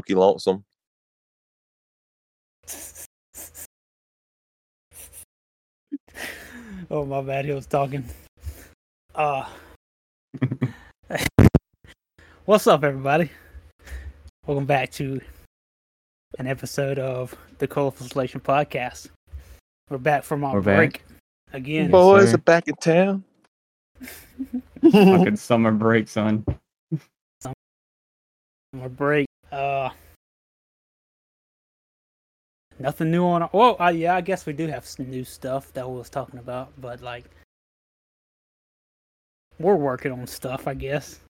Pokey lonesome. oh my bad, he was talking. Uh What's up everybody? Welcome back to an episode of the Colorful Selection Podcast. We're back from our We're back. break again. Boys sir. are back in town. Fucking summer break, son. Our break. Uh Nothing new on. Our, well, uh, yeah, I guess we do have some new stuff that we was talking about, but like, we're working on stuff. I guess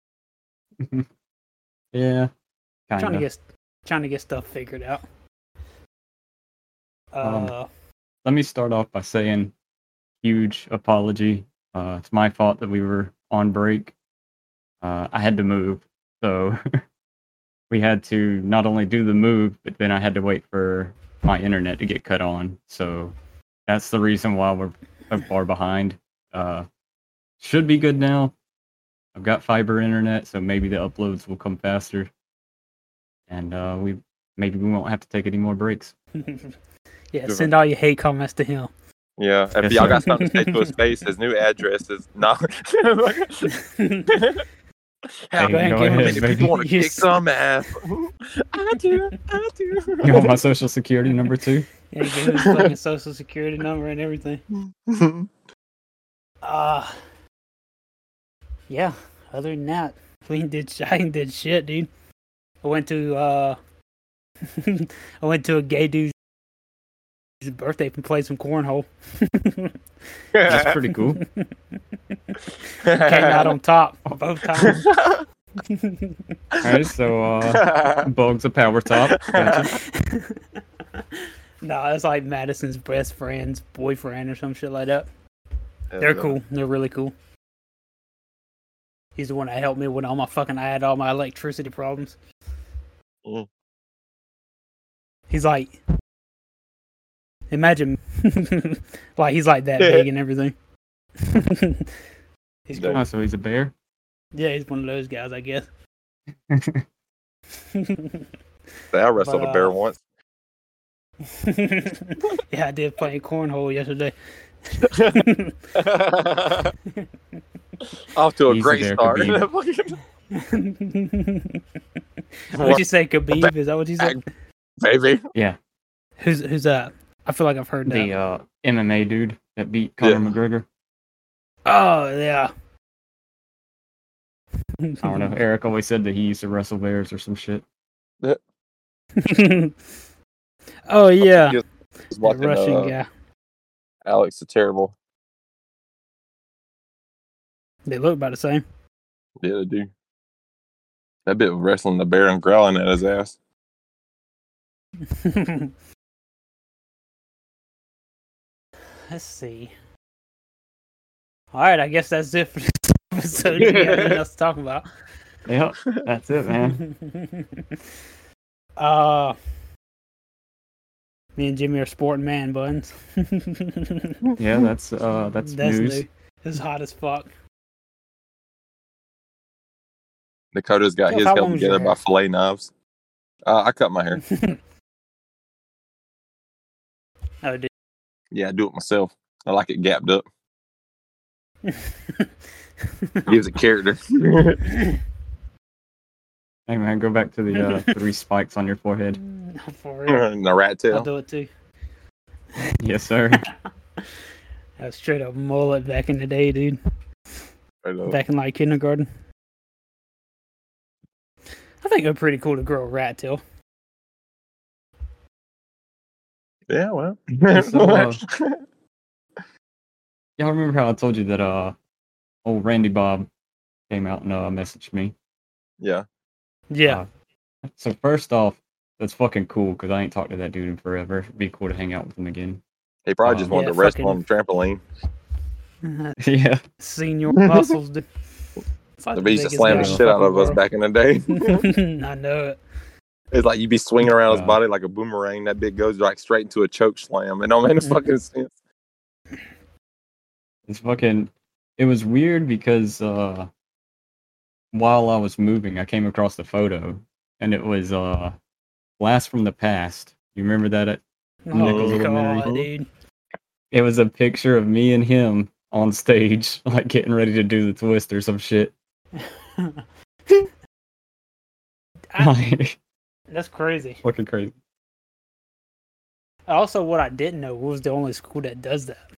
Yeah. trying to get trying to get stuff figured out. Uh, Um, Let me start off by saying huge apology. Uh, it's my fault that we were on break. Uh, I had to move, so we had to not only do the move, but then I had to wait for my internet to get cut on. So that's the reason why we're so far behind. Uh, should be good now. I've got fiber internet, so maybe the uploads will come faster, and uh, we maybe we won't have to take any more breaks. yeah, Good send all your hate comments to him. Yeah, if Yes, y'all sir. got something to say to his face, his new address is not. How Hey, go ahead, go give him many baby. people want to kick Yes. some ass? I do, I do. You want my social security number too? yeah, give him his fucking social security number and everything. Uh yeah. Other than that, we did I did shit, dude. I went to uh I went to a gay dude's birthday and played some cornhole. That's pretty cool. Came out on top both times. All right, so uh, Bug's a power top. Gotcha. no, it's like Madison's best friend's boyfriend or some shit like that. They're cool. They're really cool. He's the one that helped me with all my fucking. I had all my electricity problems. Mm. He's like, imagine, like he's like that Yeah. big and everything. he's cool. Oh, so he's a bear. Yeah, he's one of those guys, I guess. I wrestled But, a bear uh, once. yeah, I did play cornhole yesterday. Off to a Easy great there, start. What'd you say, Khabib? Is that what you said? Baby. Yeah, Who's who's that? I feel like I've heard that. the uh, MMA dude that beat Conor Yeah. McGregor. Oh yeah. I don't know. Eric always said that he used to wrestle bears or some shit. oh yeah, He watching, Russian uh, guy. Alex the Terrible. They look about the same. Yeah, they do. That bit of wrestling the bear and growling at his ass. Let's see. All right, I guess that's it for this episode. We got nothing else to talk about. Yep, that's it, man. uh, me and Jimmy are sporting man buns. Yeah, that's uh, that's, That's news. new. It's hot as fuck. Dakota's got Jeff, his how held long is your together by hair? fillet knives. Uh, I cut my hair. oh, dude. Yeah, I do it myself. I like it gapped up. Gives it a character. Hey man, go back to the uh, three spikes on your forehead. For real. and the rat tail. I'll tail. do it too. Yes, sir. That was straight up mullet back in the day, dude. Right up. Back in like kindergarten. I think it'd be pretty cool to grow a rat tail. Yeah, well. So, uh, Y'all remember how I told you that uh, old Randy Bob came out and uh, messaged me? yeah. Yeah. Uh, so first off, that's fucking cool because I ain't talked to that dude in forever. It'd be cool to hang out with him again. He probably just Uh, wanted Yeah, to wrestle fucking- on the trampoline. yeah. Senior muscles. dude. It's like The the beast that slammed the shit out fucking of us back in the day. I know it. It's like you'd be swinging around his Uh, body like a boomerang. That bit goes like straight into a choke slam. It don't make no fucking sense. It's fucking. It was weird because uh, while I was moving, I came across the photo, and it was uh, Blast from the Past. You remember that? At, Oh Nichols god, dude. it was a picture of me and him on stage, like getting ready to do the twist or some shit. I- Like, That's crazy. fucking crazy. Also, what I didn't know was the only school that does that.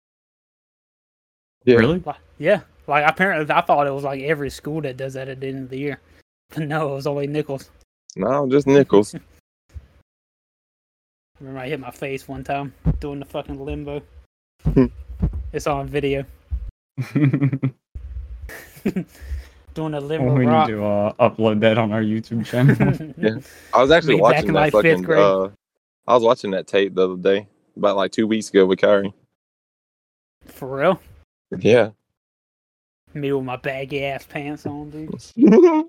Yeah. Really? Like, yeah, like apparently I thought it was like every school that does that at the end of the year, but no, it was only Nichols. No, just Nichols. I remember I hit my face one time doing the fucking limbo. Hmm. it's on video. doing the limbo we need to uh, upload that on our YouTube channel. Yeah. I was actually Me back watching in, that like, fifth fucking. grade. Uh, I was watching that tape the other day, about like two weeks ago with Kyrie. For real? Yeah. Me with my baggy ass pants on, dude.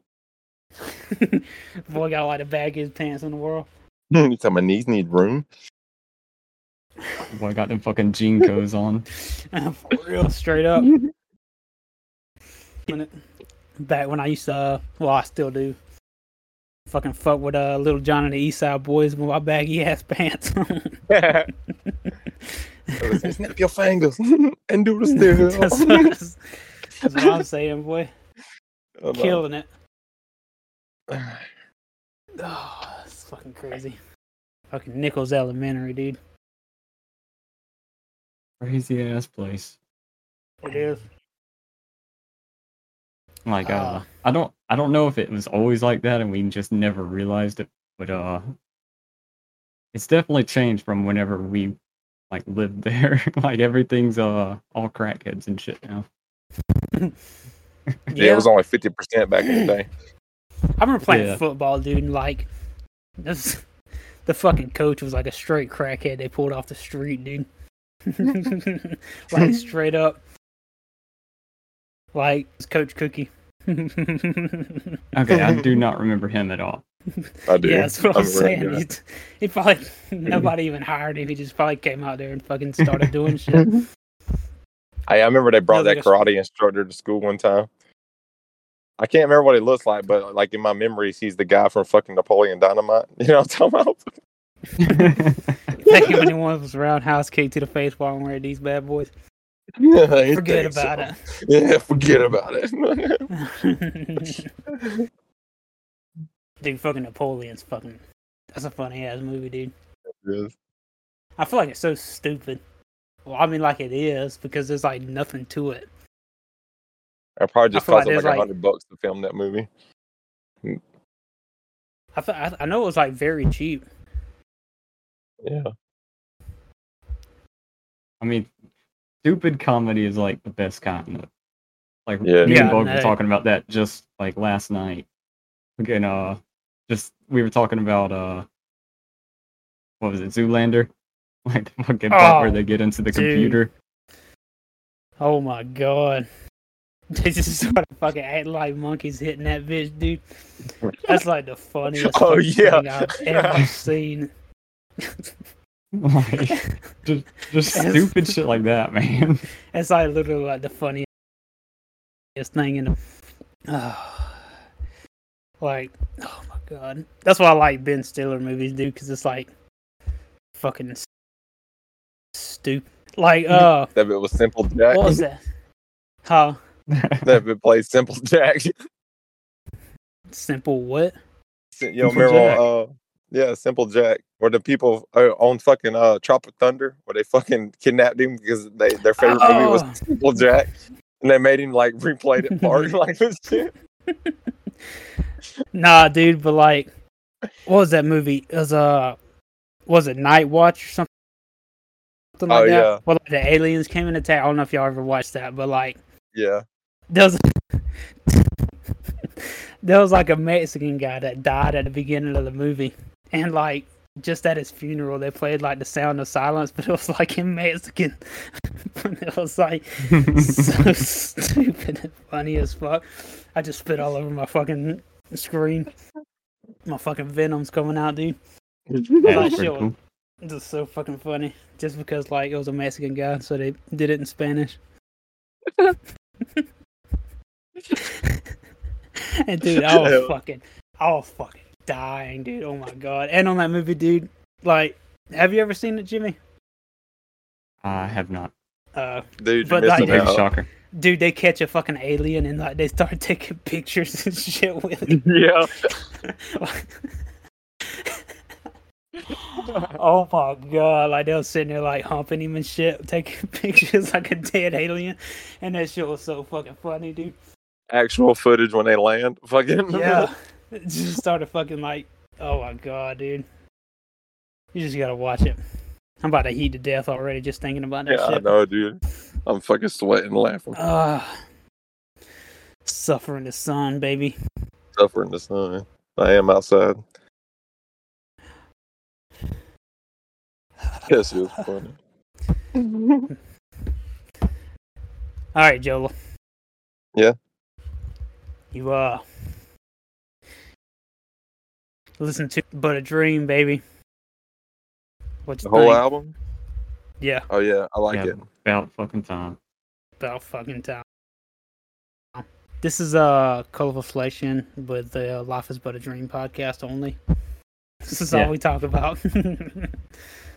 Boy got like the baggiest pants in the world. You talking my knees need room? Boy, I got them fucking jean codes on. For real, straight up. When it- Back when I used to, uh, well, I still do. Fucking fuck with uh, Lil Jon and the East Side Boys with my baggy ass pants. Snap your fingers and do the that's, still. that's- that's what I'm saying, boy. Killing it. Oh, it's fucking crazy. Fucking Nichols Elementary, dude. Crazy ass place. It is. Like uh, Ah. I don't I don't know if it was always like that and we just never realized it, but uh it's definitely changed from whenever we like lived there. like everything's uh all crackheads and shit now. Yeah, it was only fifty percent back in the day. I remember playing Yeah. football, dude. And like, this, the fucking coach was like a straight crackhead. They pulled off the street, dude. like straight up, like Coach Cookie. Okay, I do not remember him at all. I do. Yeah, that's what I'm remember saying. that. He's- He probably nobody even hired him. He just probably came out there and fucking started doing shit. Hey, I remember they brought that like karate instructor to school one time. I can't remember what he looks like, but like in my memories, he's the guy from fucking Napoleon Dynamite. You know what I'm talking about? Thank you, anyone was roundhouse kick to the face while I'm wearing these bad boys. Yeah, he Forget about so. Yeah, forget about it. it. dude, fucking Napoleon's fucking. That's a funny ass movie, dude. Yes. I feel like it's so stupid. Well, I mean, like it is because there's like nothing to it. I probably just feel like cost him like a like- hundred bucks to film that movie. I, fe- I I know it was like very cheap. Yeah. I mean, stupid comedy is like the best kind. Like Yeah. me Yeah, and Bog were talking about that just like last night. Again, uh, just we were talking about uh, what was it, Zoolander? Like the fucking part where Oh, they get into the dude. computer. Oh my god. They just started fucking act like monkeys hitting that bitch, dude. That's like the funniest Oh, yeah. thing I've ever seen. Like, just just It's- stupid shit like that, man. It's like literally like the funniest thing in the. like, oh my god. That's why I like Ben Stiller movies, dude, because it's like fucking stupid. Like, uh, That bit was Simple Jack. what was that? Huh? that bit plays Simple Jack. Simple what? you know, Simple remember? Jack. Uh, yeah, Simple Jack. Where the people uh, on fucking uh, Tropic Thunder, where they fucking kidnapped him because they their favorite movie was Oh. Simple Jack, and they made him like replay it part like this shit. Nah, dude, but like, what was that movie? It was uh, was it Night Watch or something? Something like Oh, that. yeah. Well, like, the aliens came in attack. I don't know if y'all ever watched that, but like, Yeah. there was there was like a Mexican guy that died at the beginning of the movie, and like just at his funeral, they played like the sound of silence, but it was like in Mexican. it was like so stupid and funny as fuck. I just spit all over my fucking screen. My fucking venom's coming out, dude. Yeah, Like, shit, cool. It's just so fucking funny. Just because like it was a Mexican guy, so they did it in Spanish. and dude, I was fucking, I was fucking dying, dude. Oh my god! And on that movie, dude, like, have you ever seen it, Jimmy? I have not. Uh, Dude, But like- missing Big out. shocker. dude, they catch a fucking alien and like they start taking pictures and shit with it. Yeah. oh my god! Like they was sitting there like humping him and shit, taking pictures like a dead alien, and that shit was so fucking funny, dude. Actual footage when they land. Fucking Yeah, It just started fucking like, oh my god, dude. You just gotta watch it. I'm about to heat to death already just thinking about that yeah, I know, dude. I'm fucking sweating, laughing, Ah, suffering the sun, baby. suffering the sun. I am outside. Yes, it was funny. All right, Joel. Yeah? You uh listen to But a Dream, baby. What's The whole think? album? Yeah, Oh yeah, I like Yeah. it. About fucking time. about fucking time. This is uh colorful selection with the uh, Life is But a Dream podcast only. This is Yeah. all we talk about.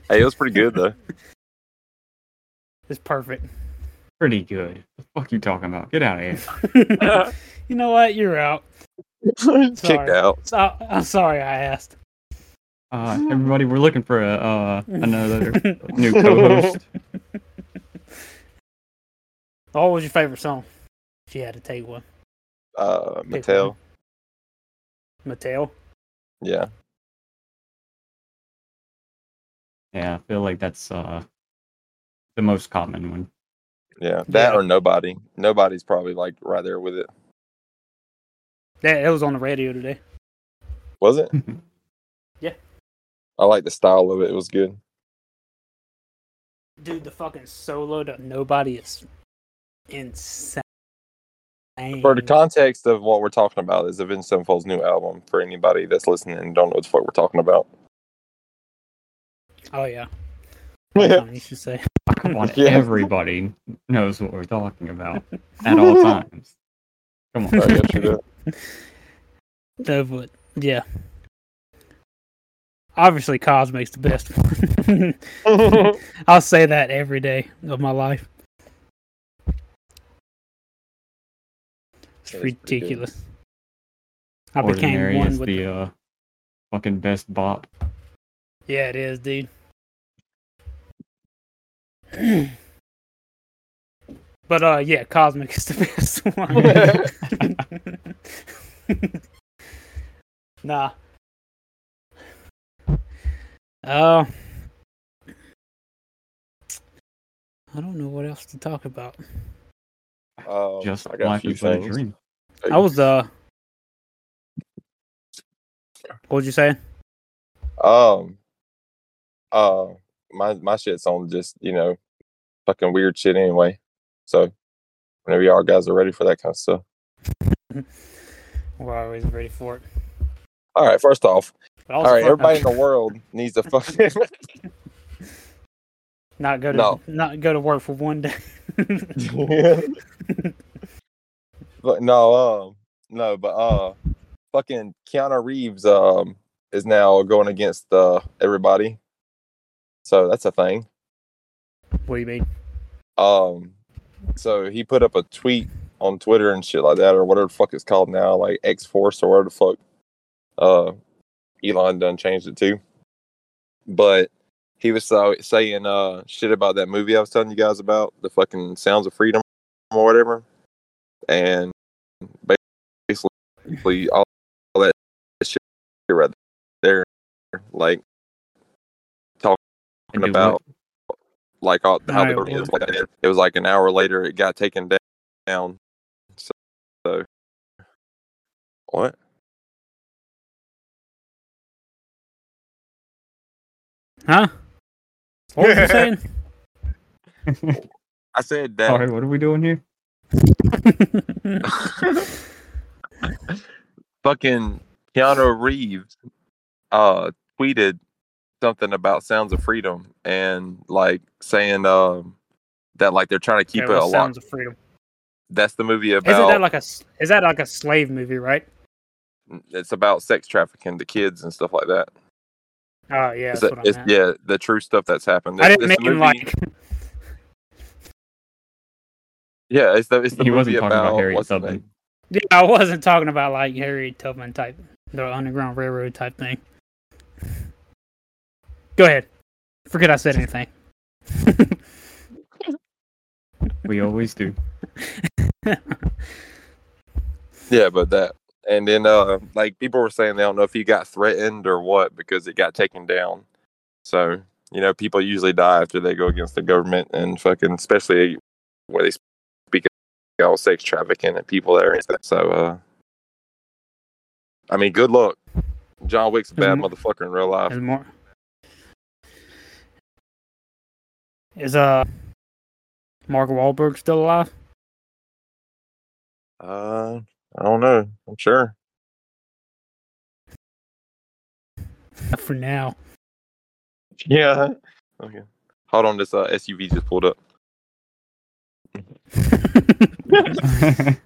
Hey, it was pretty good though. it's perfect. Pretty good. What the fuck you talking about? Get out of here. you know what? You're out. Kicked out. So, I'm sorry I asked. Uh, everybody, we're looking for a uh, another new co-host. what was your favorite song? If you had to take one. Uh, Pick Mattel. one. Mattel. Yeah. Yeah, I feel like that's uh the most common one. Yeah. That Yeah. or nobody. Nobody's probably like right there with it. Yeah, it was on the radio today. Was it? Yeah. I like the style of it. It was good. Dude, the fucking solo to Nobody is insane. For the context of what we're talking about is Avenged Sevenfold's new album for anybody that's listening and don't know what the fuck we're talking about. oh yeah. Something you should say. Come on, Yeah. everybody knows what we're talking about at all times. Come on. I guess you do. No, but yeah. Obviously, Cosmic's the best one. I'll say that every day of my life. It's That is ridiculous. I became Ordinary one is with. the uh, fucking best bop. Yeah, it is, dude. but uh, yeah, Cosmic is the best one. nah. Oh. I don't know what else to talk about. Um, Just I got a life few is but a things. dream. I was uh. What would you say? Um, uh, my my shit's on just you know, fucking weird shit anyway. So, whenever y'all guys are ready for that kind of stuff. We're always ready for it. All right, first off, all right, everybody in the world needs to fucking not go to No. not go to work for one day. but no, um, no, but uh, fucking Keanu Reeves um is now going against uh everybody. So that's a thing. what do you mean? Um, so he put up a tweet on Twitter and shit like that, or whatever the fuck it's called now, like X Force or whatever the fuck. Uh, Elon done changed it to. But he was so, saying uh shit about that movie I was telling you guys about, the fucking Sounds of Freedom or whatever, and basically all, all that shit right there, like talking about like all, how the it was like it was like an hour later it got taken down. What? Huh? What was you saying? I said that Sorry, what are we doing here? fucking Keanu Reeves uh tweeted something about Sounds of Freedom and like saying um that like they're trying to keep Yeah, it well, a lot. Sounds of Freedom. That's the movie about Isn't that like a is that like a slave movie, right? It's about sex trafficking to kids and stuff like that. Oh yeah, It's that's a- what I it's- meant. yeah, the true stuff that's happened. I didn't it's the mean like Yeah, it's the it's the He movie wasn't talking about about Harriet Tubman. name? yeah, I wasn't talking about like Harry Tubman type, the Underground Railroad type thing. Go ahead. Forget I said anything. We always do. Yeah, but that and then uh like people were saying they don't know if he got threatened or what because it got taken down. So, you know, people usually die after they go against the government and fucking especially where they speak about sex trafficking and people that are into that. So uh I mean good luck. John Wick's a bad motherfucker in real life. Is more is uh Mark Wahlberg still alive? Uh I don't know. I'm sure. For now. Yeah. Okay. Hold on, this uh, SUV just pulled up.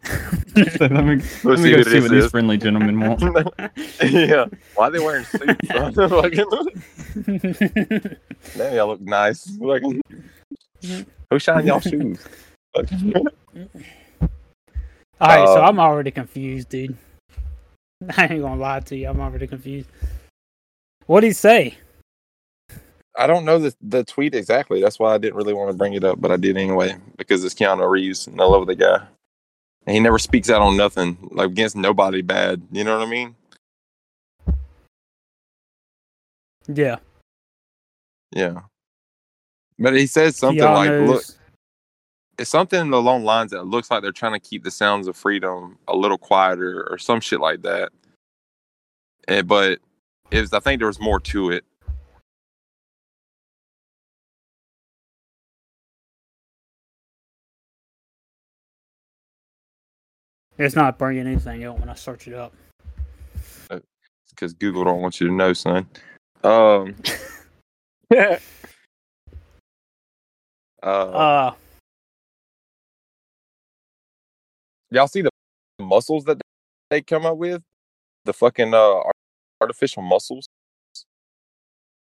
So let me, Let's let me see go who see this what these friendly gentlemen want. yeah. Why are they wearing suits? bro? Fucking- Damn, y'all look nice. Like, who shine y'all shoes? All right, so Uh, I'm already confused, dude. I ain't gonna lie to you. I'm already confused. What did he say? I don't know the the tweet exactly. That's why I didn't really want to bring it up, but I did anyway because it's Keanu Reeves and I love the guy. And he never speaks out on nothing, like against nobody bad. You know what I mean? Yeah. Yeah. But he says something like, "Look, Keanu's- it's something along the lines that looks like they're trying to keep the sounds of freedom a little quieter or some shit like that. And, but it was, I think there was more to it. It's not bringing anything up when I search it up. because Google don't want you to know, son. Um, uh, Uh, y'all see the muscles that they come up with? The fucking uh, ar- artificial muscles,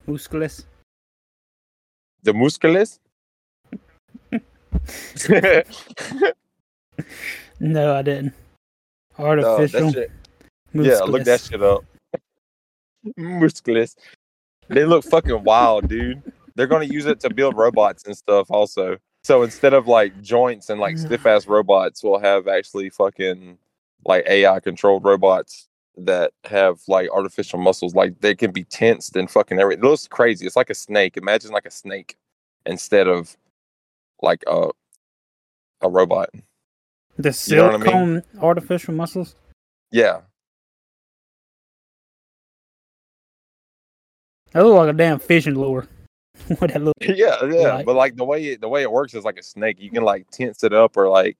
musculus. the musculus. No, I didn't. No, Artificial. shit, yeah, look that shit up. musculus. They look fucking wild, dude. They're gonna use it to build robots and stuff, also. So instead of like joints and like mm-hmm. stiff ass robots, we'll have actually fucking like AI controlled robots that have like artificial muscles. Like they can be tensed and fucking everything. It looks crazy. It's like a snake. Imagine like a snake instead of like a a robot. The You know I mean? silicone artificial muscles. Yeah. That look like a damn fishing lure. what that look? yeah, yeah. Like- But like the way it, the way it works is like a snake. You can like tense it up or like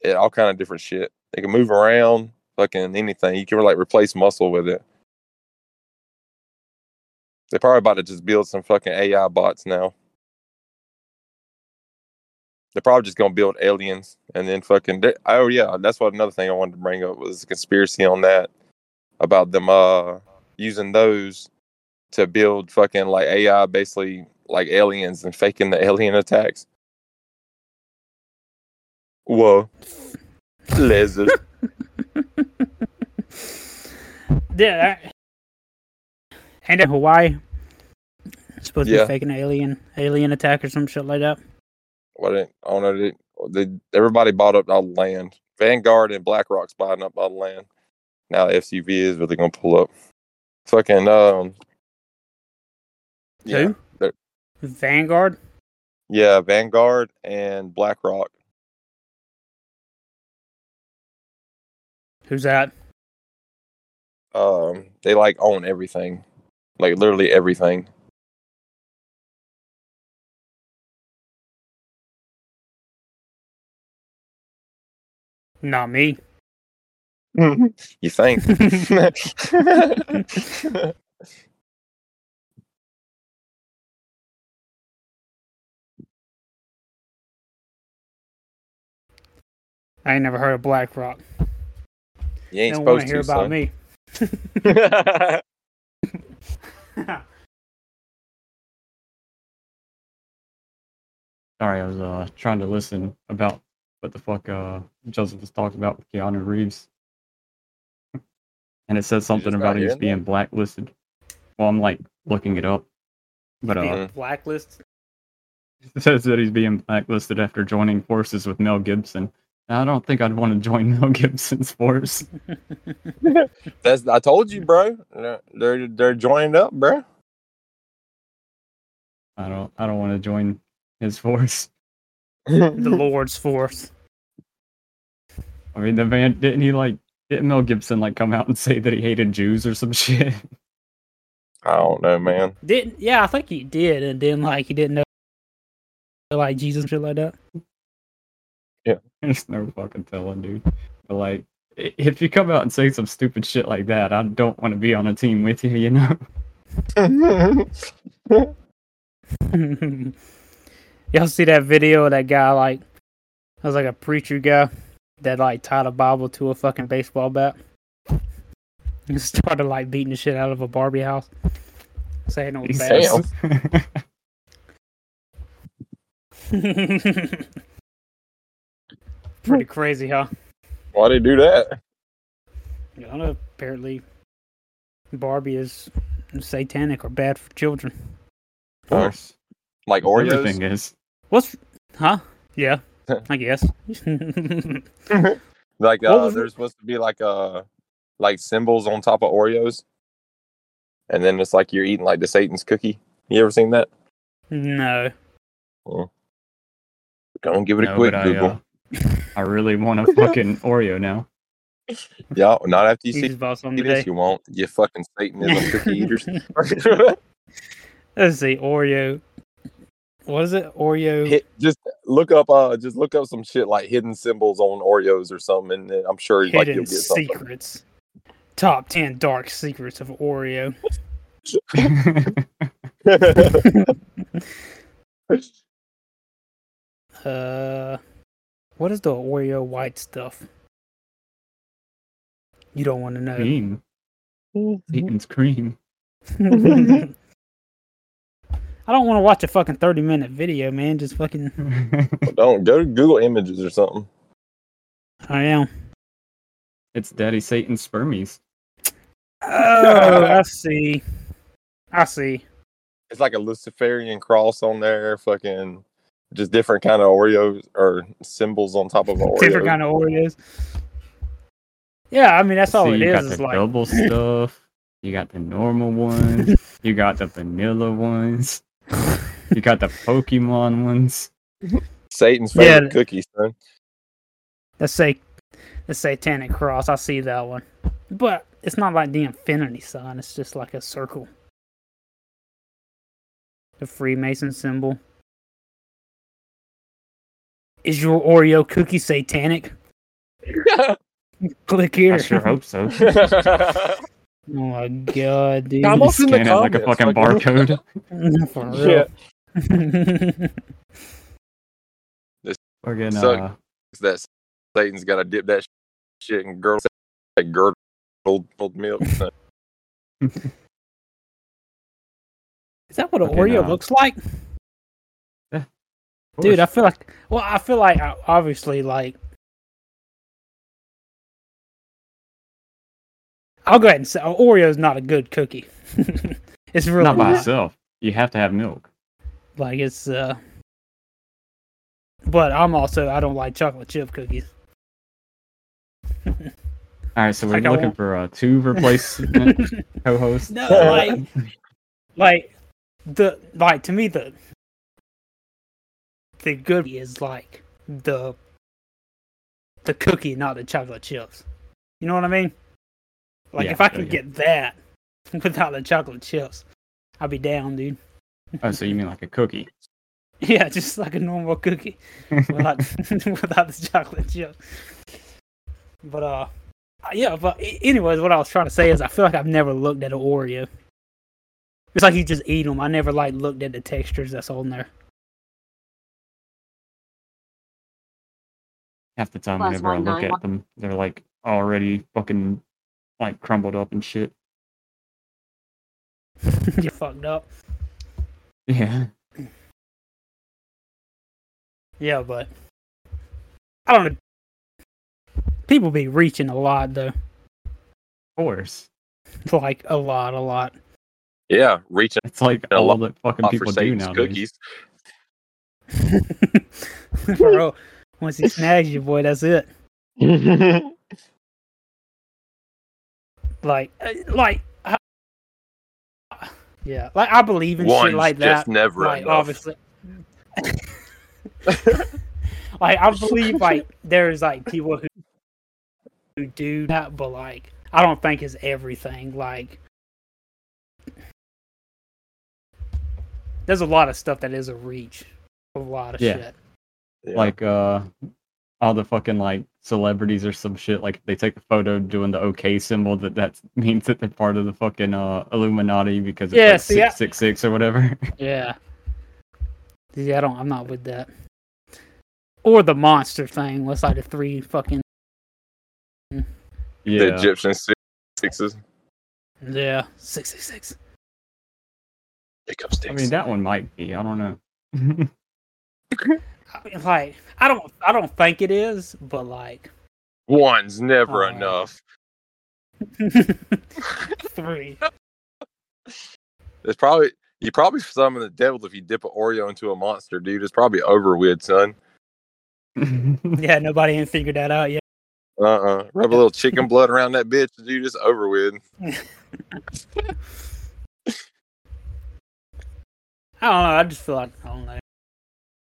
it all kind of different shit. It can move around, fucking anything. You can like replace muscle with it. They're probably about to just build some fucking AI bots now. They're probably just gonna build aliens and then fucking. they- Oh yeah, that's what another thing I wanted to bring up was a conspiracy on that about them uh using those to build fucking like AI, basically like aliens and faking the alien attacks. Whoa, lizard. Yeah. That... Ain't it Hawaii? Supposed to be faking an alien alien attack or some shit like that. What? it- I don't know. They, they, everybody bought up all the land. Vanguard and BlackRock's buying up all the land. Now the FCV is really gonna pull up. Fucking um. Yeah, Who? Vanguard. yeah, Vanguard and BlackRock. Who's that? Um, they like own everything, like literally everything. Not me. you think? I ain't never heard of BlackRock. you ain't They don't want supposed to hear about son. me. Sorry, I was uh trying to listen about what the fuck uh Joseph was talking about with Keanu Reeves. And it says something about not he was being blacklisted. Well, I'm like looking it up. But uh Being blacklist. it says that he's being blacklisted after joining forces with Mel Gibson. I don't think I'd want to join Mel Gibson's force. That's I told you, bro. They're they're, they're joining up, bro. I don't I don't want to join his force. the Lord's force. I mean the man didn't he like didn't Mel Gibson like come out and say that he hated Jews or some shit? I don't know, man. Didn't yeah, I think he did, and then like he didn't know like Jesus shit like that. There's no fucking telling, dude. But like, if you come out and say some stupid shit like that, I don't want to be on a team with you. You know? Y'all see that video of that guy like that was like a preacher guy that like tied a Bible to a fucking baseball bat. And started like beating the shit out of a Barbie house. Saying it was bad. Damn. Pretty crazy, huh? Why they do that? I don't know. Apparently, Barbie is satanic or bad for children. of course, Like Oreos. everything is. What's, huh? Yeah, I guess. Like What uh, was it? there's supposed to be like uh like symbols on top of Oreos, and then it's like you're eating like the Satan's cookie. You ever seen that? no. Go and give it a quick but I, Google. uh, I really want a fucking Oreo now. Yeah, not after you see He's boss on the this, day. you won't. You fucking Satanism cookie eaters. Let's see, Oreo. What is it? Oreo. Hit, just look up uh just look up some shit like hidden symbols on Oreos or something, and then I'm sure like you'll get something. secrets. Top ten dark secrets of Oreo. Uh, what is the Oreo white stuff? You don't want to know. cream. Mm-hmm. Satan's cream. I don't want to watch a fucking thirty minute video, man. Just fucking. Don't go to Google Images or something. I am. it's Daddy Satan's spermies. Oh, I see. I see. It's like a Luciferian cross on there, fucking just different kind of Oreos or symbols on top of an Oreo. Different kind of Oreos. Yeah, I mean that's all See, it you is. got Is the like double stuff. You got the normal ones. you got the vanilla ones. You got the Pokemon ones. Satan's Yeah. favorite cookie, son. let's say the Satanic Cross. I see that one, but it's not like the Infinity Sign. It's just like a circle. The Freemason symbol. Is your Oreo cookie satanic? Click here. I sure hope so. Oh my god, dude. Come You on. What's in the scan it like a comments? fucking Fucking- barcode. For yeah, real. Fucking, So- uh, that Satan's got to dip that shit in girdle, like girdled old milk. Is that what an Okay, Oreo now- looks like? Dude, I feel like well, I feel like uh, obviously like I'll go ahead and say uh, Oreo's not a good cookie. it's really not by not. itself. You have to have milk. Like it's uh but I'm also I don't like chocolate chip cookies. All right, so we're Like looking for uh, two replacement co-hosts. No, like like the like to me the the good is like the the cookie, not the chocolate chips. You know what I mean? Like Yeah, if I yeah, could yeah. get that without the chocolate chips, I'd be down, dude. Oh, so you mean like a cookie? Yeah, just like a normal cookie without without the chocolate chips. But uh, yeah. But anyways, what I was trying to say is, I feel like I've never looked at an Oreo. It's like you just eat them. I never like looked at the textures that's on there. Half the time, Plus whenever I one look nine at one- them, they're like already fucking like crumbled up and shit. you fucked up. Yeah. Yeah, but I don't know. People be reaching a lot though. Of course. Like a lot, a lot. Yeah, reaching It's like A all lot that fucking people do now. nowadays. cookies. Bro, once he snags you, boy, that's it. Like, uh, like, I, yeah, like I believe in One's shit like just that. never like, enough. obviously, like I believe like there's like people who who do that, but like I don't think it's everything. Like, there's a lot of stuff that is a reach. A lot of Yeah. shit. Yeah. Like uh all the fucking like celebrities or some shit like they take a photo doing the OK symbol that that means that they're part of the fucking uh Illuminati because it's Yeah, like see, I- six six six or whatever. Yeah. Yeah, I don't. I'm not with that. Or the monster thing. What's like the three fucking Yeah. the yeah. Egyptian si- sixes. yeah six six six. Jacob I mean that one might be. I don't know. I mean, like I don't I don't think it is, but like One's never Oh. enough. three. It's probably you probably summon the devil if you dip an Oreo into a monster, dude. It's probably over with, son. Yeah, nobody ain't figured that out yet. Uh uh Rub a little chicken blood around that bitch, dude. It's over with. I don't know. I just feel like I don't know.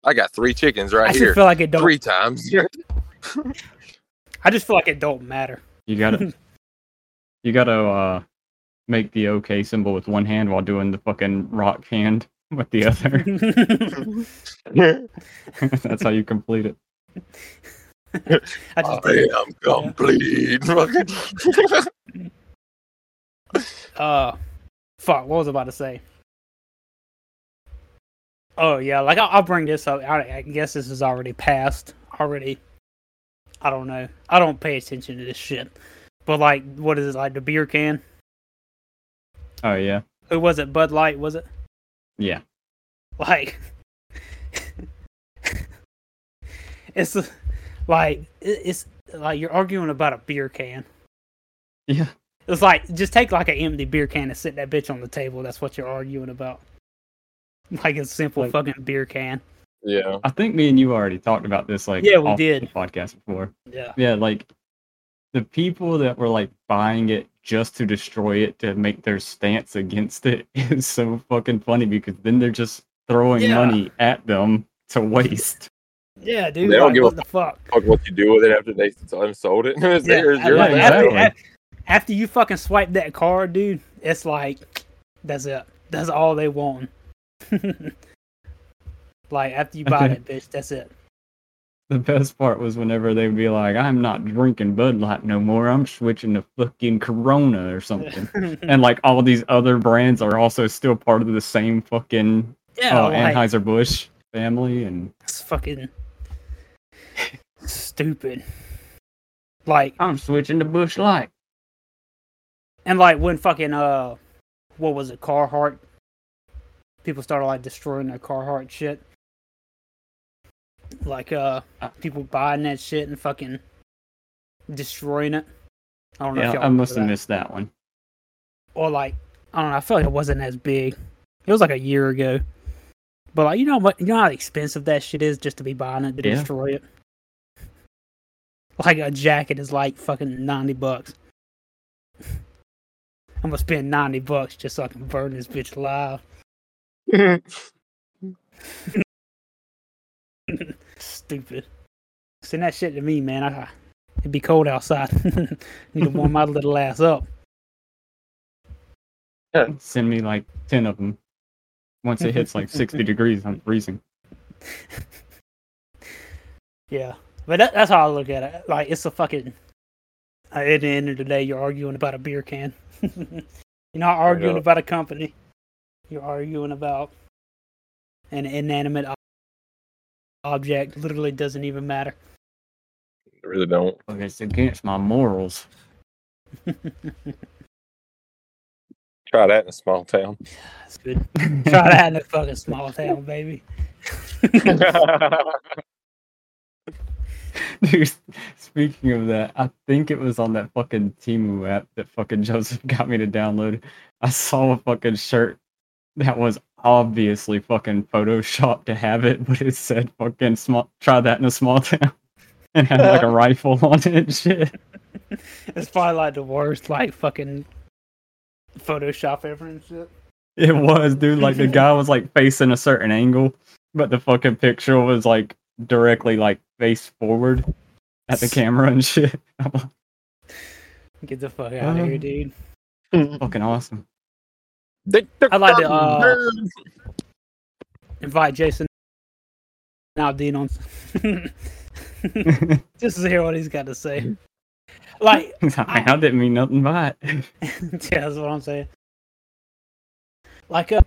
I got three chickens I right just here. feel like it don't. Three times. I just feel like it don't matter. you gotta you gotta uh make the OK symbol with one hand while doing the fucking rock hand with the other. That's how you complete it. I just I did. am complete. Uh, fuck. What was I about to say? Oh yeah, like I'll, I'll bring this up. I, I guess this is already past. Already, I don't know. I don't pay attention to this shit. But like, what is it like the beer can? Oh yeah. Who was it? Bud Light was it? Yeah. Like, it's like it's like you're arguing about a beer can. Yeah. It's like just take like an empty beer can and sit that bitch on the table. That's what you're arguing about. Like a simple Like- fucking beer can. yeah. I think me and you already talked about this like Yeah, we did. the podcast before. Yeah. Yeah, like the people that were like buying it just to destroy it to make their stance against it is so fucking funny because then they're just throwing Yeah. money at them to waste. Yeah, dude. They don't like, give a what the fuck? Fuck what you do with it after they unsold it. it's Yeah, theirs. after, You're Yeah, after- exactly. after- after you fucking swipe that card, dude, it's like that's it. That's all they want. like after you buy it, bitch, that's it. The best part was whenever they'd be like, I'm not drinking Bud Light no more. I'm switching to fucking Corona or something. and like all these other brands are also still part of the same fucking yeah, uh, like, Anheuser-Busch family. And it's fucking stupid. Like I'm switching to Busch Light. and like when fucking uh, what was it, Carhartt? People started like destroying their Carhartt shit. Like uh, Uh. people buying that shit and fucking destroying it. I don't know. if Yeah, I must have missed that one. or like I don't know. I feel like it wasn't as big. It was like a year ago. But like you know what? You know how expensive that shit is just to be buying it to Yeah. destroy it. Like a jacket is like fucking ninety bucks. I'm gonna spend ninety bucks just so I can burn this bitch alive. Stupid. Send that shit to me, man. I, it'd be cold outside. Need to warm my little ass up. Send me like 10 of them. Once it hits like 60 degrees, I'm freezing. Yeah, but that, that's how I look at it. Like it's a fucking. At the end of the day, you're arguing about a beer can. you're not arguing about a company. You're arguing about an inanimate object. Literally doesn't even matter. really don't. Like, it's against my morals. Try that in a small town. That's good. Try that in a fucking small town, baby. Dude, speaking of that, I think it was on that fucking Temu app that fucking Joseph got me to download. I saw a fucking shirt that was obviously fucking photoshopped to have it, but it said fucking small try that in a small town and had like a uh. rifle on it and shit. It's probably like the worst, like fucking Photoshop ever and shit. It was, dude. Like the guy was like facing a certain angle, but the fucking picture was like directly like face forward at the camera and shit. Get the fuck out of um, here, dude. fucking awesome. I'd like to uh, invite Jason Aldean on just to hear what he's got to say. Like, I, I didn't mean nothing by it. yeah, that's what I'm saying. Like, uh,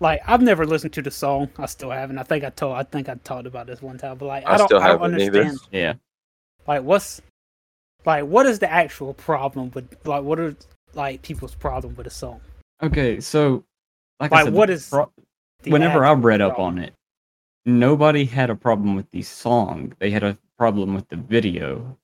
like I've never listened to the song. I still haven't. I think I told. I think I talked about this one time. But like, I, I don't. still I don't haven't either. understand. Yeah. Like, what's like what is the actual problem with like what are like people's problem with a song? Okay, so like, I Like, said, what is pro- whenever I read up on it, nobody had a problem with the song. They had a problem with the video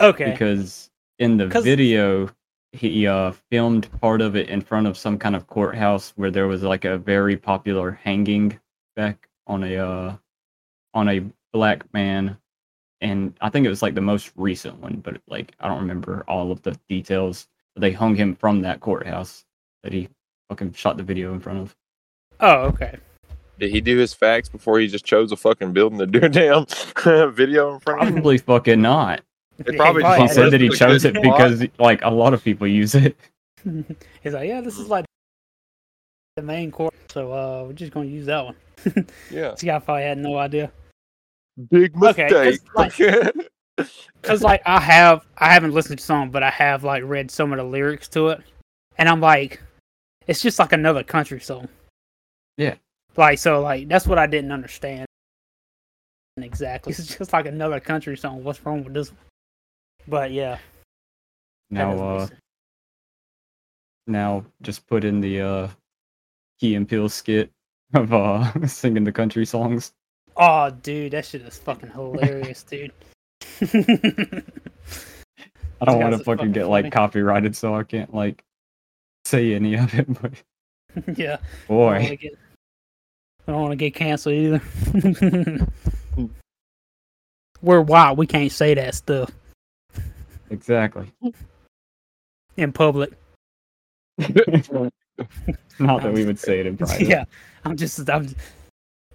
Okay. because in the video he uh filmed part of it in front of some kind of courthouse where there was like a very popular hanging back on a uh on a black man and I think it was like the most recent one but like I don't remember all of the details but they hung him from that courthouse that he fucking shot the video in front of oh, okay. Did he do his facts before he just chose a fucking building to do a damn video in front of him? probably fucking not They probably he said that he chose it because like a lot of people use it He's like, yeah, this is like the main course, so uh, we're just gonna use that one. Yeah. This guy probably had no idea. Big Okay, mistake. Cause like I have, I haven't listened to the song, but I have like read some of the lyrics to it, and I'm like, it's just like another country song. Yeah. Like so, like that's what I didn't understand exactly. It's just like another country song. What's wrong with this one? But yeah. now uh now just put in the uh Key and Peele skit of uh singing the country songs. Oh, dude, that shit is fucking hilarious, dude. I don't want to fucking fucking get funny. like copyrighted, so I can't like say any of it. But yeah. I don't wanna boy, I don't want to get canceled either. We're wild. We can't say that stuff exactly. in public. Not that we would say it in private. yeah, I'm just. I'm.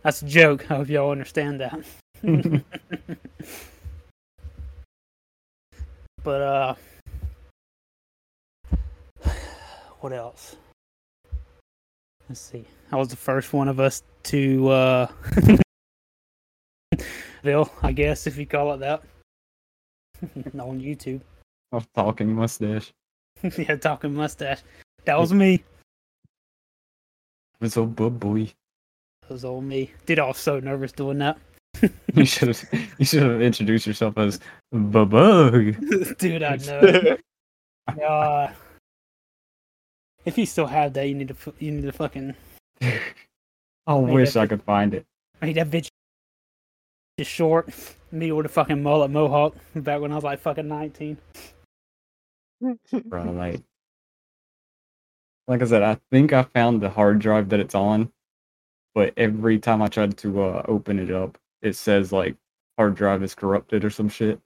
That's a joke. I hope y'all understand that. but uh, what else? Let's see. I was the first one of us to uh, Bill, I guess if you call it that, on YouTube. Of talking mustache. yeah, talking mustache. That was me. was so good boy. That was all me. Dude, I was so nervous doing that. You should have you should have introduced yourself as Bubba. Dude, I know. Uh, if you still have that, you need to you need to fucking I wish I could find it. make that bitch just short. Me with a fucking mullet mohawk back when I was like fucking nineteen. bro. Like, like I said, I think I found the hard drive that it's on, but every time I tried to uh, open it up, it says like hard drive is corrupted or some shit,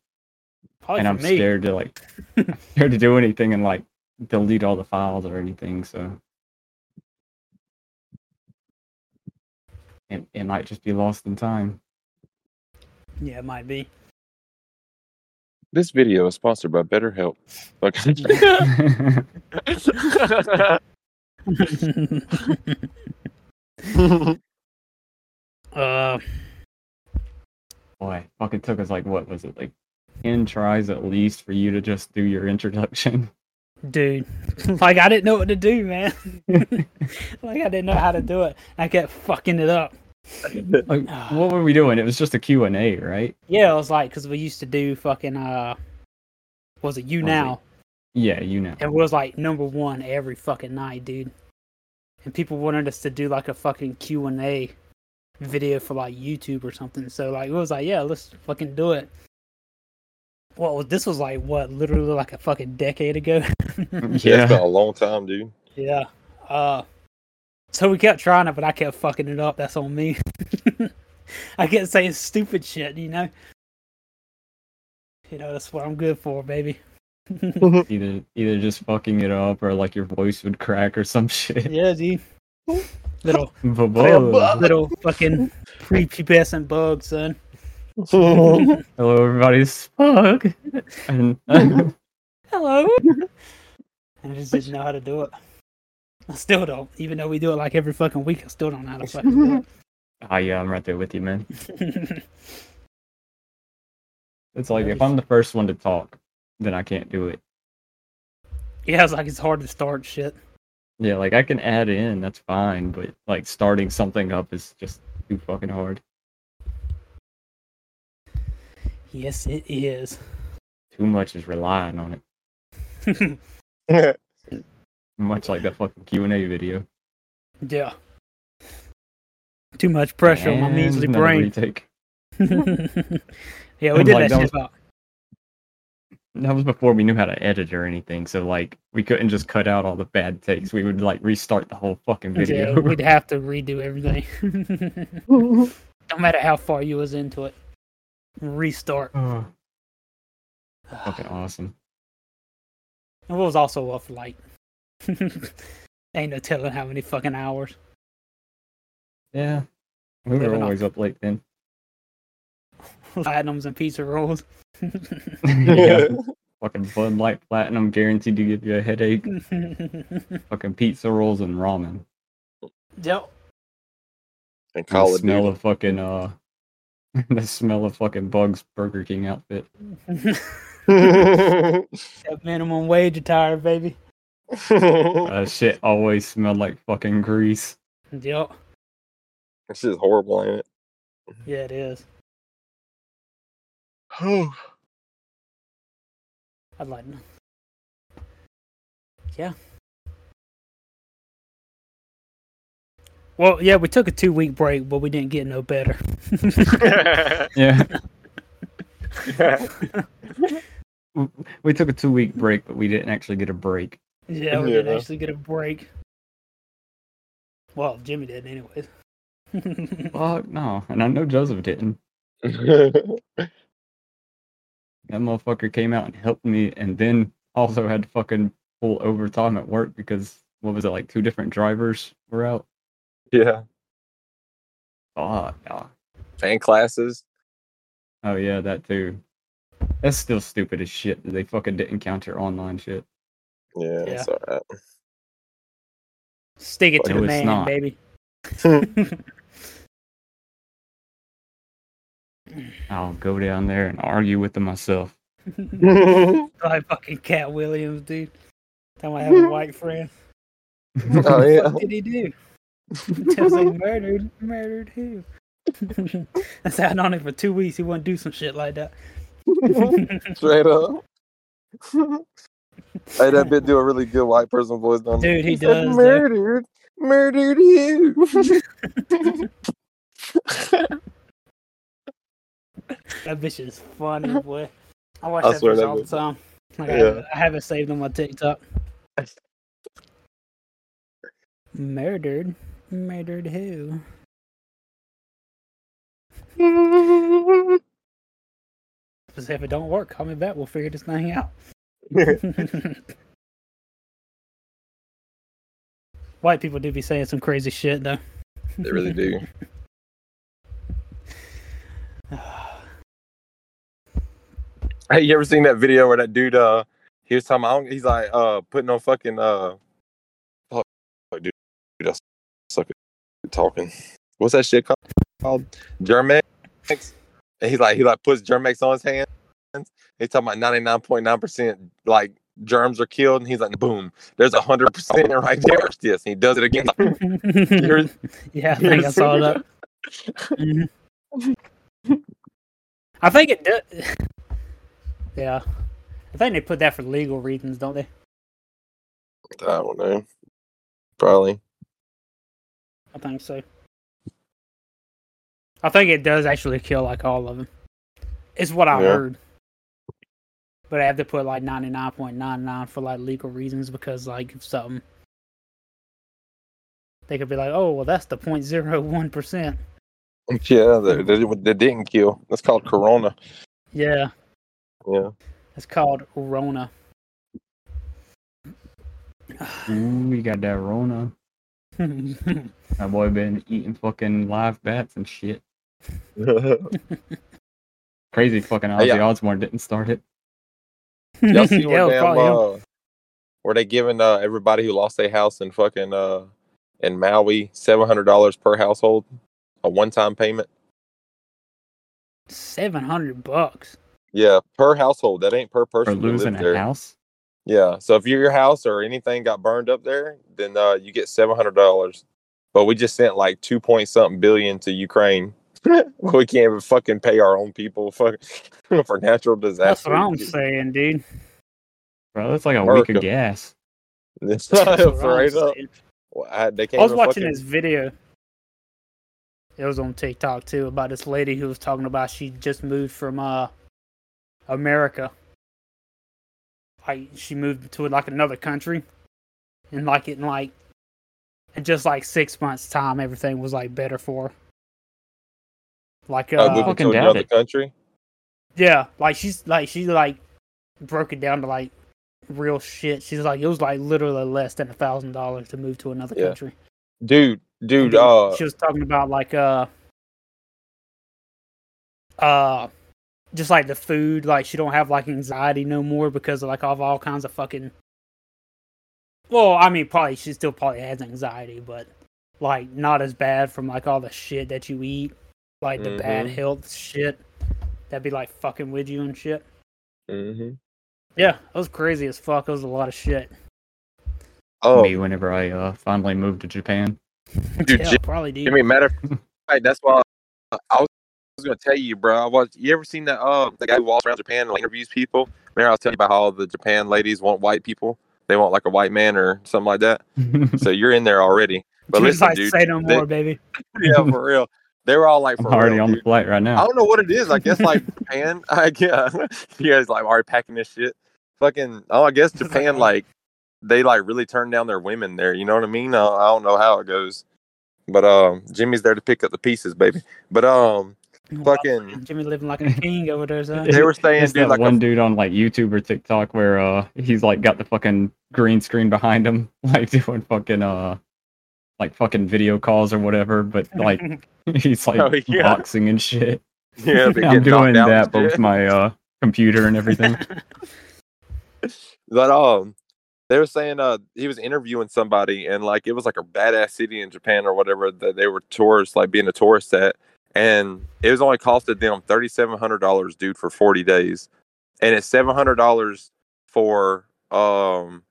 Probably and I'm me. scared to like scared to do anything and like delete all the files or anything. So it it might just be lost in time. Yeah, it might be. this video is sponsored by BetterHelp. Okay. uh, Boy, fucking took us like what was it like ten tries at least for you to just do your introduction. Dude, like I didn't know what to do, man. like I didn't know how to do it. I kept fucking it up. Like, what were we doing? It was just a Q and A, right? Yeah, it was like because we used to do fucking uh, was it you Was it? now? Yeah, you know. It was like number one every fucking night, dude. And people wanted us to do like a fucking Q and A video for like YouTube or something. So like it was like, yeah, let's fucking do it. Well, this was like what, literally like a fucking decade ago. Yeah, it's been a long time, dude. yeah. Uh, so we kept trying it, but I kept fucking it up. That's on me. I kept saying stupid shit, you know. You know that's what I'm good for, baby. Either either just fucking it up or like your voice would crack or some shit. yeah, dude. Little Blah-blah. little fucking prepubescent bug, son. Hello, everybody. It's Spug. And Hello. I just didn't know how to do it. I still don't, even though we do it like every fucking week. I still don't know how to fucking do it. ah, yeah, I'm right there with you, man. It's like if I'm the first one to talk, then I can't do it. yeah, it's like it's hard to start shit. Yeah, like I can add in, that's fine, but like starting something up is just too fucking hard. Yes, it is. Too much is relying on it. Much like that fucking Q and A video. yeah. Too much pressure on my measly brain. retake. yeah, we I'm did like, that that shit was- about. That was before we knew how to edit or anything, so like we couldn't just cut out all the bad takes. We would like restart the whole fucking Yeah, video. we'd have to redo everything. no matter how far you was into it. Restart. Oh, fucking awesome. And we was also up for like ain't no telling how many fucking hours. Yeah. We were Living always up late then. Platinums and pizza rolls. yeah. Fucking Bud Light Platinum guaranteed to give you a headache. Fucking pizza rolls and ramen. yep. and And Call the of smell Duty. of fucking uh the smell of fucking Bugs Burger King outfit. that minimum wage attire, baby. Uh, shit always smelled like fucking grease. Yep. This is horrible, ain't it? Yeah, it is. it? I'd like to. Yeah. Well, yeah, we took a two week break, but we didn't get no better. Yeah. we took a two week break, but we didn't actually get a break. yeah, we didn't actually get a break. Well, Jimmy did, anyways. Fuck no. And I know Joseph didn't. That motherfucker came out and helped me and then also had to fucking pull overtime at work because what was it, like two different drivers were out? Yeah. Fuck no. And classes. Oh yeah, that too. That's still stupid as shit that they fucking didn't count your online shit. Yeah, Yeah. it's alright. Stick it to No, the it's man, not. baby. I'll go down there and argue with them myself. like fucking Katt Williams, dude. Time I have a white friend. Oh, yeah. What did he do? Tells he murdered, murdered who? That's had on it for two weeks. He wouldn't do some shit like that. Straight up. hey, that bit do a really good white person voice, don't Dude, he said, does, dude. Murdered, murdered you. That bitch is funny, boy. I watch I that swear bitch that all the time. Like, I, Yeah. have, I have it saved on my TikTok. Murdered, murdered who? If it don't work, call me back. We'll figure this thing out. White people do be saying some crazy shit though. they really do. Hey, you ever seen that video where that dude uh he was talking about he's like uh putting on fucking uh fuck, dude, suck at talking. What's that shit called? Called Germ-X. And he's like he like puts Germ-X on his hands. He's talking about ninety nine point nine percent like germs are killed, and he's like boom, there's a hundred percent right there. Yes, and he does it again. You're- yeah, I think I saw that. Mhm. I think it does. Yeah, I think they put that for legal reasons, don't they? I don't know. Probably. I think so. I think it does actually kill like all of them. It's what I Yeah. heard. But I have to put like ninety nine point nine nine for like legal reasons because like if something they could be like, oh well that's the point zero one percent. Yeah, they, they, they didn't kill. That's called Corona. Yeah, Yeah. it's called Rona. Ooh, we got that Rona. That boy been eating fucking live bats and shit. Crazy fucking Ozzy yeah. Osbourne didn't start it. Y'all see yeah, where, it was damn, probably uh, where they giving uh, everybody who lost their house in fucking uh, in Maui seven hundred dollars per household, a one time payment. Seven hundred bucks. Yeah, per household. That ain't per person. who losing a there. house. Yeah. So if your house or anything got burned up there, then uh, you get seven hundred dollars. But we just sent like two point something billion to Ukraine. we can't even fucking pay our own people fuck, for natural disaster. That's what I'm saying, dude. Bro, that's like a week of gas. It's That's what I'm up. Well, I, they can't was watching fucking- this video. It was on TikTok too about this lady who was talking about she just moved from uh America. Like she moved to like another country, and like it in like in just like six months time, everything was like better for her. Like uh, uh, moving fucking to another it. country. yeah, like she's like she like broke it down to like real shit. She's like it was like literally less than a thousand dollars to move to another Yeah. country. Dude, dude, uh, she was talking about like uh uh just like the food like she don't have like anxiety no more because of like of all kinds of fucking well i mean probably she still probably has anxiety but like not as bad from like all the shit that you eat like the bad Mhm. health shit that be like fucking with you and shit mhm. yeah it was crazy as fuck it was a lot of shit oh, Me whenever I uh, finally moved to Japan. Dude, yeah, Jim- probably dude. Give me a matter. Right, that's why I was gonna tell you, bro. I was. You ever seen that? Uh, the guy who walks around Japan and like, interviews people. Remember, I was telling you about how the Japan ladies want white people. They want like a white man or something like that. So you're in there already. But Just listen, like, dude. say no they- more baby yeah, for real. They were all like, I'm already real, on the flight right now. I don't know what it is. I guess like Japan. I yeah, you guys like already packing this shit. Fucking. Oh, I guess Japan like they like really turn down their women there. You know what I mean? Uh, I don't know how it goes, but um, Jimmy's there to pick up the pieces, baby. But um, fucking. Jimmy living like a king over there, son. They were saying, dude, that like one a, dude on like YouTube or TikTok where uh he's like got the fucking green screen behind him, like doing fucking uh like fucking video calls or whatever, but like he's like Oh, yeah. boxing and shit. yeah, I'm doing that and with my uh computer and everything. But um, they were saying uh he was interviewing somebody and like it was like a badass city in Japan or whatever that they were tourists like being a tourist at, and it was only costed them thirty seven hundred dollars, dude, for forty days, and it's seven hundred dollars for um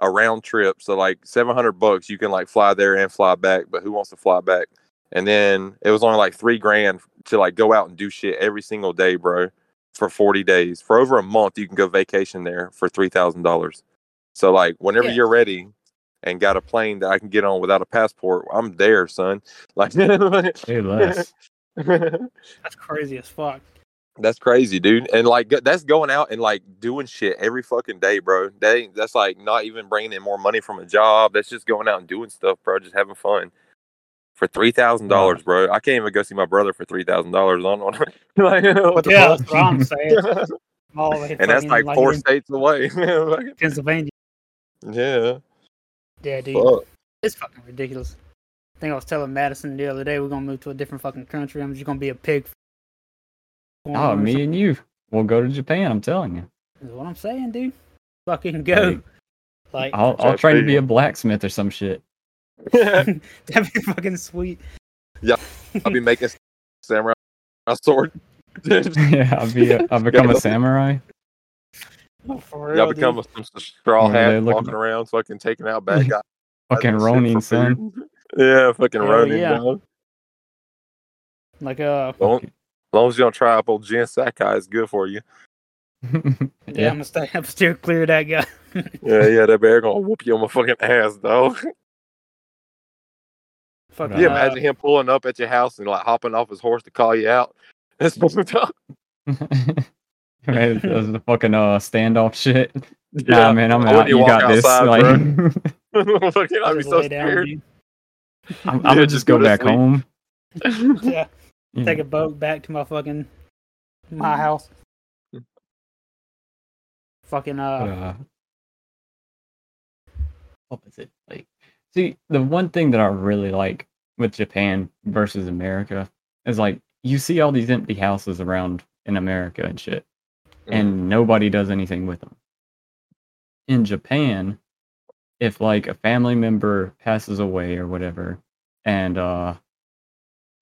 a round trip. So like seven hundred bucks, you can like fly there and fly back. But who wants to fly back? And then it was only like three grand to like go out and do shit every single day, bro for 40 days. For over a month, you can go vacation there for $3,000. So, like, whenever Yeah. you're ready and got a plane that I can get on without a passport, I'm there, son. Like, Say less. That's crazy as fuck. that's crazy, dude. And like, that's going out and like doing shit every fucking day, bro. That ain't, that's like not even bringing in more money from a job. That's just going out and doing stuff, bro. Just having fun. For three thousand dollars, bro. I can't even go see my brother for three thousand dollars. On like what the Yeah, fuck? that's what I'm saying. All and that's fucking, like four states away. Pennsylvania. yeah. Yeah, dude. Fuck. It's fucking ridiculous. I think I was telling Madison the other day we're gonna move to a different fucking country. I'm just gonna be a pig. Oh, me and you. We'll go to Japan, I'm telling you. Is what I'm saying, dude. Fucking go. Like I'll Try I'll train to be a blacksmith or some shit. that'd be fucking sweet. Yeah, I'll be making samurai sword. yeah, I'll be a, I'll become a samurai. Oh, for real, Y'all dude. become a, some straw Yeah, they hat, look- walking around, fucking taking out bad guys. Fucking and Ronin, son. Food. Yeah, fucking Hell Ronin. yeah. dog. like uh Well, as long as you don't try up old Jin Sakai, it's good for you. Yeah, yeah. I'm gonna stay. I'm still clear of that guy. Yeah, yeah, that bear gonna whoop you on my fucking ass, dog. Fucking, Yeah, uh, imagine him pulling up at your house and like hopping off his horse to call you out. That's fucked up. Man, it does the fucking uh standoff shit. Yeah. Nah, man, I'm I out. You walk got this. outside, Like, Fucking, I'd be so lay down, scared. dude. I'm, I'm Yeah, gonna just just go go to back sleep. home. Yeah, Yeah. take a boat back to my fucking my house. Fucking uh, uh, what was it like? See, the one thing that I really like with Japan versus America is like you see all these empty houses around in America and shit, Mm-hmm. and nobody does anything with them. In Japan, if like a family member passes away or whatever, and uh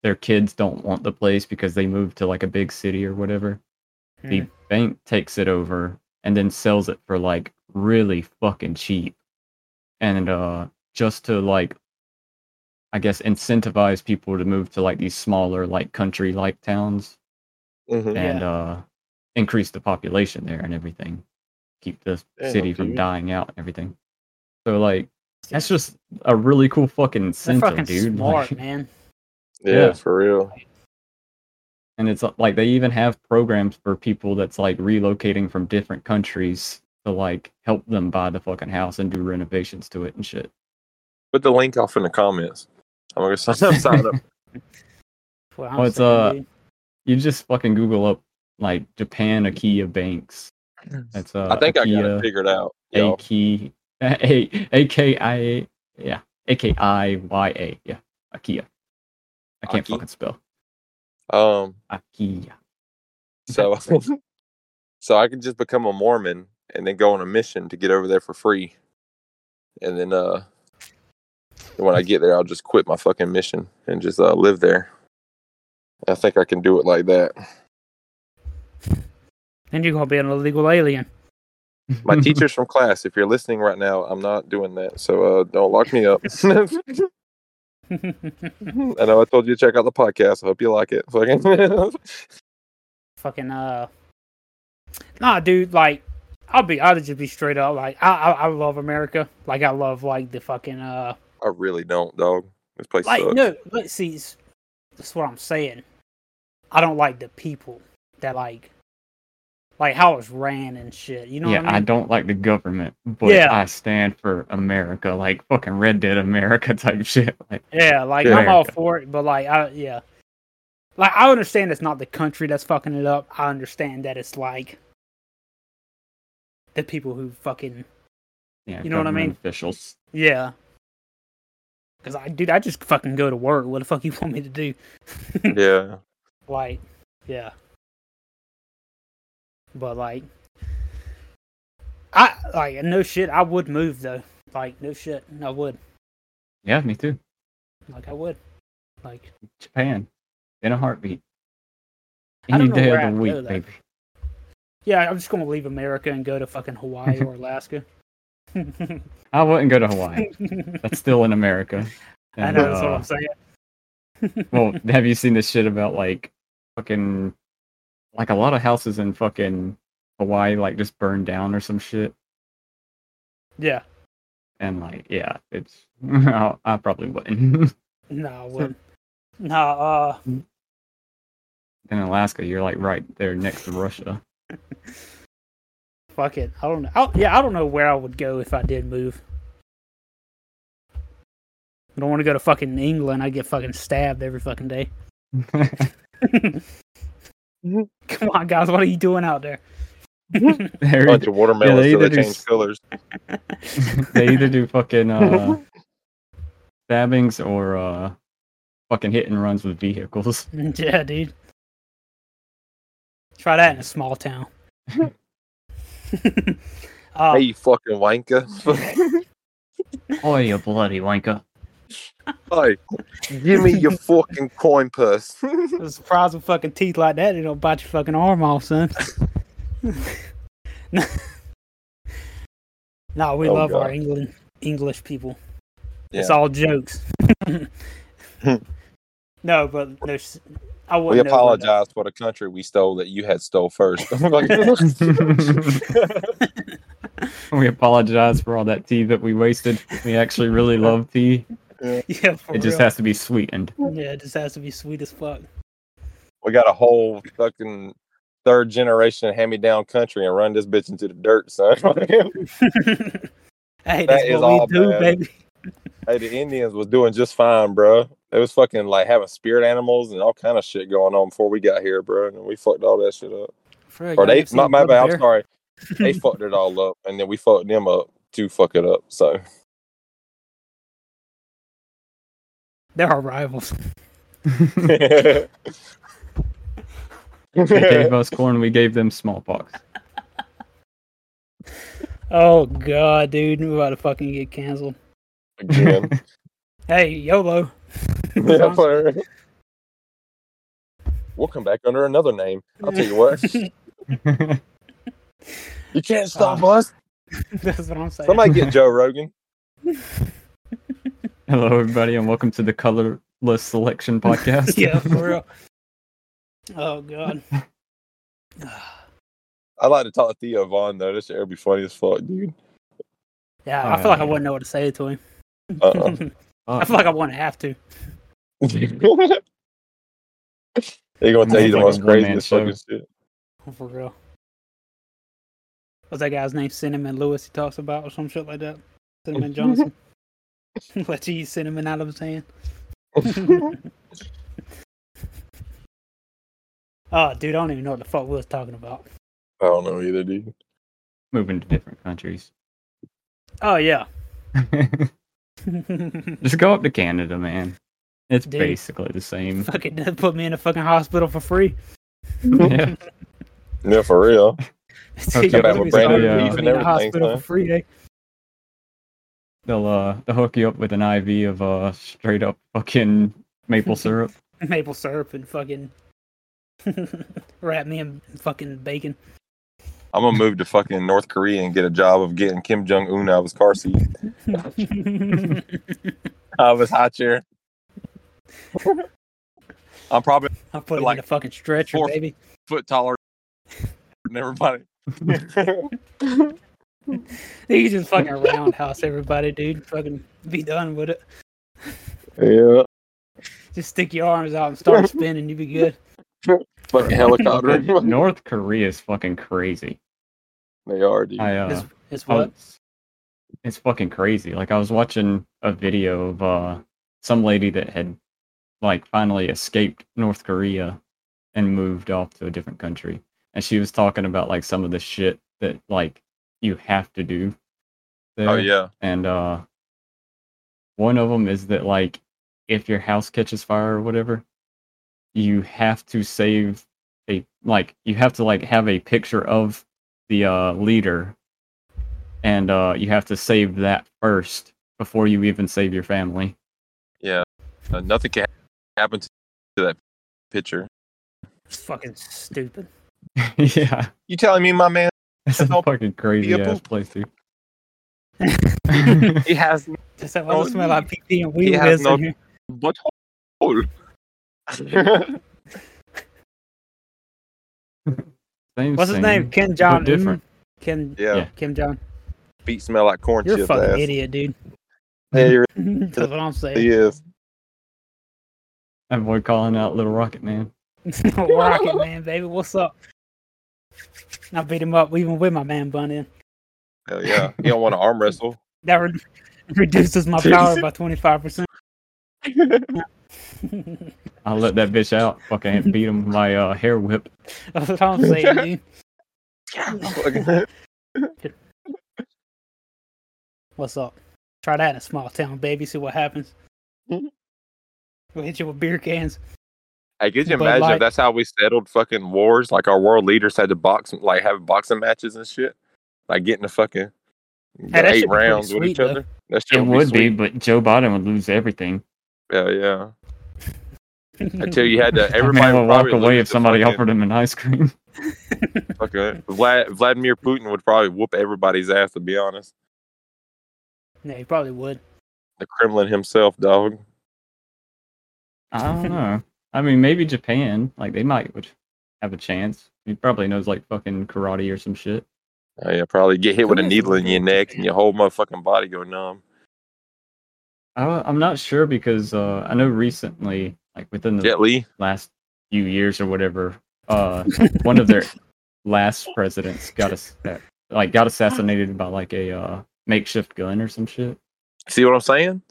their kids don't want the place because they moved to like a big city or whatever, the Hmm. bank takes it over and then sells it for like really fucking cheap and uh just to like i guess incentivize people to move to like these smaller like country like towns Mhm. and uh increase the population there and everything keep the Damn, city from dude. dying out and everything so like that's just a really cool fucking they're incentive fucking dude smart, Like, man. Yeah, Yeah. for real. and it's like they even have programs for people that's like relocating from different countries to like help them buy the fucking house and do renovations to it and shit. Put the link off in the comments. I'm gonna sign up. Sign up. What Oh, it's, uh, dude. You just fucking Google up like Japan Akiya banks. That's uh I think I got it figured out. Yo. A A A K I A yeah A K I Y A yeah Akiya. I can't Aki? fucking spell Um, Akiya. so so I can just become a Mormon and then go on a mission to get over there for free, and then uh, when I get there, I'll just quit my fucking mission and just uh, live there. I think I can do it like that. Then you're gonna be an illegal alien. My teachers from class, if you're listening right now, I'm not doing that. So uh, don't lock me up. I know I told you to check out the podcast. I hope you like it. Fucking fucking uh, nah, dude. Like, I'll be. I'll just be straight up. Like, I, I, I love America. Like, I love like the fucking uh, I really don't, dog. This place like sucks. no. Let's see. it's- That's what I'm saying. I don't like the people that like, like how it's ran and shit. You know yeah, what I mean? don't like the government, but Yeah. I stand for America, like fucking Red Dead America type shit. Like, Yeah, like Yeah. I'm all for it, but like I yeah. Like I understand it's not the country that's fucking it up. I understand that it's like the people who fucking yeah, You know what I mean? Officials. yeah. Cause I dude, I just fucking go to work. What the fuck you want me to do? Yeah. Like, yeah. But like I like no shit, I would move though. Like no shit, I would. Yeah, me too. Like I would. Like Japan, in a heartbeat. Any day of the go, week, though. baby. yeah, I'm just gonna leave America and go to fucking Hawaii or Alaska. I wouldn't go to Hawaii. That's still in America. I And, know that's what uh, I'm saying. well, have you seen this shit about like fucking like a lot of houses in fucking Hawaii like just burned down or some shit? yeah, And like, yeah, it's I, I probably wouldn't. no, I wouldn't. no, uh, in Alaska, you're like right there next to Russia. fuck it. I don't know. I, yeah, I don't know where I would go if I did move. I don't want to go to fucking England. I get fucking stabbed every fucking day. Come on, guys, what are you doing out there? They're- bunch of watermelons they till they either do change s- colors. they either do fucking uh, stabbings or uh, fucking hit and runs with vehicles. yeah, dude. Try that in a small town. uh, Hey, you fucking wanker. Oh, you bloody wanker! Hey, give me your fucking coin purse. I'm surprised with fucking teeth like that, they don't bite your fucking arm off, son. no, we Oh, love our God. England English people. It's all jokes. no, but there's. I We wouldn't know apologize for the country we stole that you had stole first. We apologize for all that tea that we wasted. We actually really love tea. Yeah, for It just real. has to be sweetened. Yeah, it just has to be sweet as fuck. we got a whole fucking third generation of hand me down country and run this bitch into the dirt, son. hey, that's is what we all do, bad. baby. hey, the Indians was doing just fine, bro. It was fucking like having spirit animals and all kind of shit going on before we got here, bro. And we fucked all that shit up. For Or they, my, my bad, I'm sorry. They fucked it all up, and then we fucked them up to fuck it up. So They're our rivals. They gave us corn, we gave them smallpox. Oh god, dude, we're about to fucking get canceled. again, Hey, YOLO. Yeah, for- we'll come back under another name. I'll tell you what, you can't uh, stop us. That's what I'm saying. Somebody get Joe Rogan. Hello, everybody, and welcome to the Colorless Selection Podcast. yeah, for real. Oh god. I like to talk to Theo Von though. This shit would be funny as fuck, dude. Yeah, I oh, feel like I wouldn't know what to say to him. Uh-uh. I uh-uh. feel like I wouldn't have to. They're gonna tell you the Like a most one-man craziest fucking shit. For real. What's that guy's name? Cinnamon Lewis he talks about or some shit like that. Cinnamon Johnson. Let you eat cinnamon out of his hand. oh, dude, I don't even know what the fuck we was talking about. I don't know either, dude. Moving to different countries. Oh yeah. Just go up to Canada, man. It's Dude. basically the same. fucking put me in a fucking hospital for free. yeah. Yeah, for real. Dude, back put with me Brandon in Beef the and everything, hospital son. for free. Eh? They'll uh they'll hook you up with an IV of uh straight up fucking maple syrup. Maple syrup and fucking wrap me in fucking bacon. I'm gonna move to fucking North Korea and get a job of getting Kim Jong Un out of his car seat, out of his high chair. I'm probably I'll put him Like in a fucking stretcher, four- baby. foot taller than everybody. You just fucking roundhouse everybody, dude. Fucking be done with it. yeah, Just stick your arms out and start spinning. You'd be good. fucking helicopter. North Korea is fucking crazy. they are, dude. I uh It's, it's what? was- it's fucking crazy. Like I was watching a video of uh some lady that had like finally escaped North Korea and moved off to a different country. And she was talking about like some of the shit that like you have to do. There. Oh yeah, And uh one of them is that like if your house catches fire or whatever, you have to save a like you have to like have a picture of the uh leader and uh you have to save that first before you even save your family. yeah. Uh, nothing can happen to that picture. It's fucking stupid. yeah. You telling me, my man? It's a fucking crazy a ass poop. place, dude. He has Just that Oh, one smell like pee pee and he has no- in here. butthole. Same, What's his same, name? Ken but John. different. Ken. yeah. Yeah. Kim John. feet smell like corn You're a fucking ass. idiot, dude. Yeah, he That's what I'm saying. really is. That boy calling out Little Rocket Man. Rocket man, baby. What's up? I beat him up even with my man bun in. Hell yeah. You don't want to arm wrestle. That re- reduces my power by twenty five percent. I'll let that bitch out. Fucking beat him with my uh, hair whip. That's what I'm saying, dude. What's up? Try that in a small town, baby. See what happens. We'll hit you with beer cans. Hey, could you Bud imagine Light. if that's how we settled fucking wars? Like our world leaders had to box, like have boxing matches and shit, like getting the fucking that eight should be pretty rounds with each though. other. That shit It would be, sweet. but Joe Biden would lose everything. Yeah, yeah. Until you had to, everybody would would walk away if somebody fucking- offered him an ice cream. fucking- Vlad, Vladimir Putin would probably whoop everybody's ass. To be honest, Yeah, he probably would. the Kremlin himself, dog. I don't know. I mean, maybe Japan. Like they might would have a chance. He probably knows like fucking karate or some shit. Oh, yeah, probably get hit with a needle in your good. neck and your whole motherfucking body go numb. I, I'm not sure because uh, I know recently, like within the last few years or whatever, uh, one of their last presidents got us like got assassinated by like a uh, makeshift gun or some shit. See what I'm saying?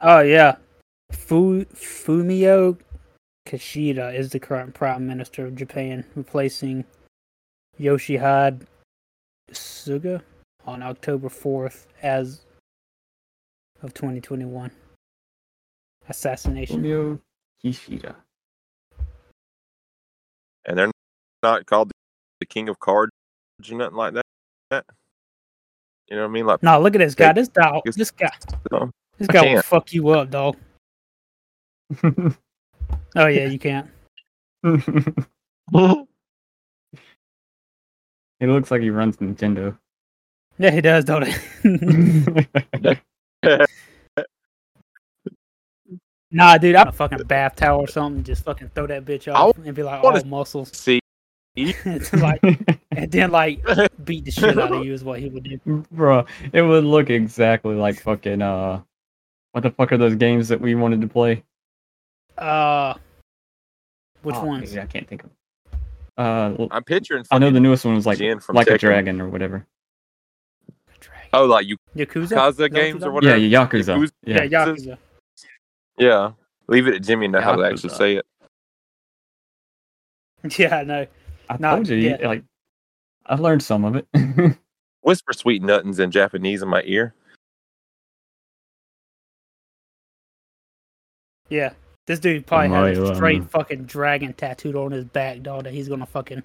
Oh yeah, Fu Fumio Kishida is the current prime minister of Japan, replacing Yoshihide Suga on October fourth as of 2021. Assassination. Fumio Kishida. And they're not called the king of cards or nothing like that. You know what I mean? Like, No, look at this guy. This dog. This guy. This guy will fuck you up, dog. Oh yeah, you can't. he looks like he runs Nintendo. Yeah, he does, don't he? nah, dude, I'm a fucking bath towel or something. Just fucking throw that bitch off and be like, wanna all muscles. see, like, and then like beat the shit out of you is what he would do. Bro, it would look exactly like fucking uh what the fuck are those games that we wanted to play? Uh, which Oh, ones? yeah, I can't think of. Uh, l- I'm picturing. I know the newest one was like Jin from like a dragon or whatever. Oh, like you Yakuza. Kaza games or whatever. yeah, Yakuza. Yakuza- Yeah, Yeah, Yakuza. Yeah. Leave it at Jimmy to know how to actually say it. Yeah, I know. I Not told you, you- yet. like I learned some of it. Whisper sweet nothings in Japanese in my ear. Yeah, this dude probably my, has a straight um, fucking dragon tattooed on his back, dog. That he's gonna fucking.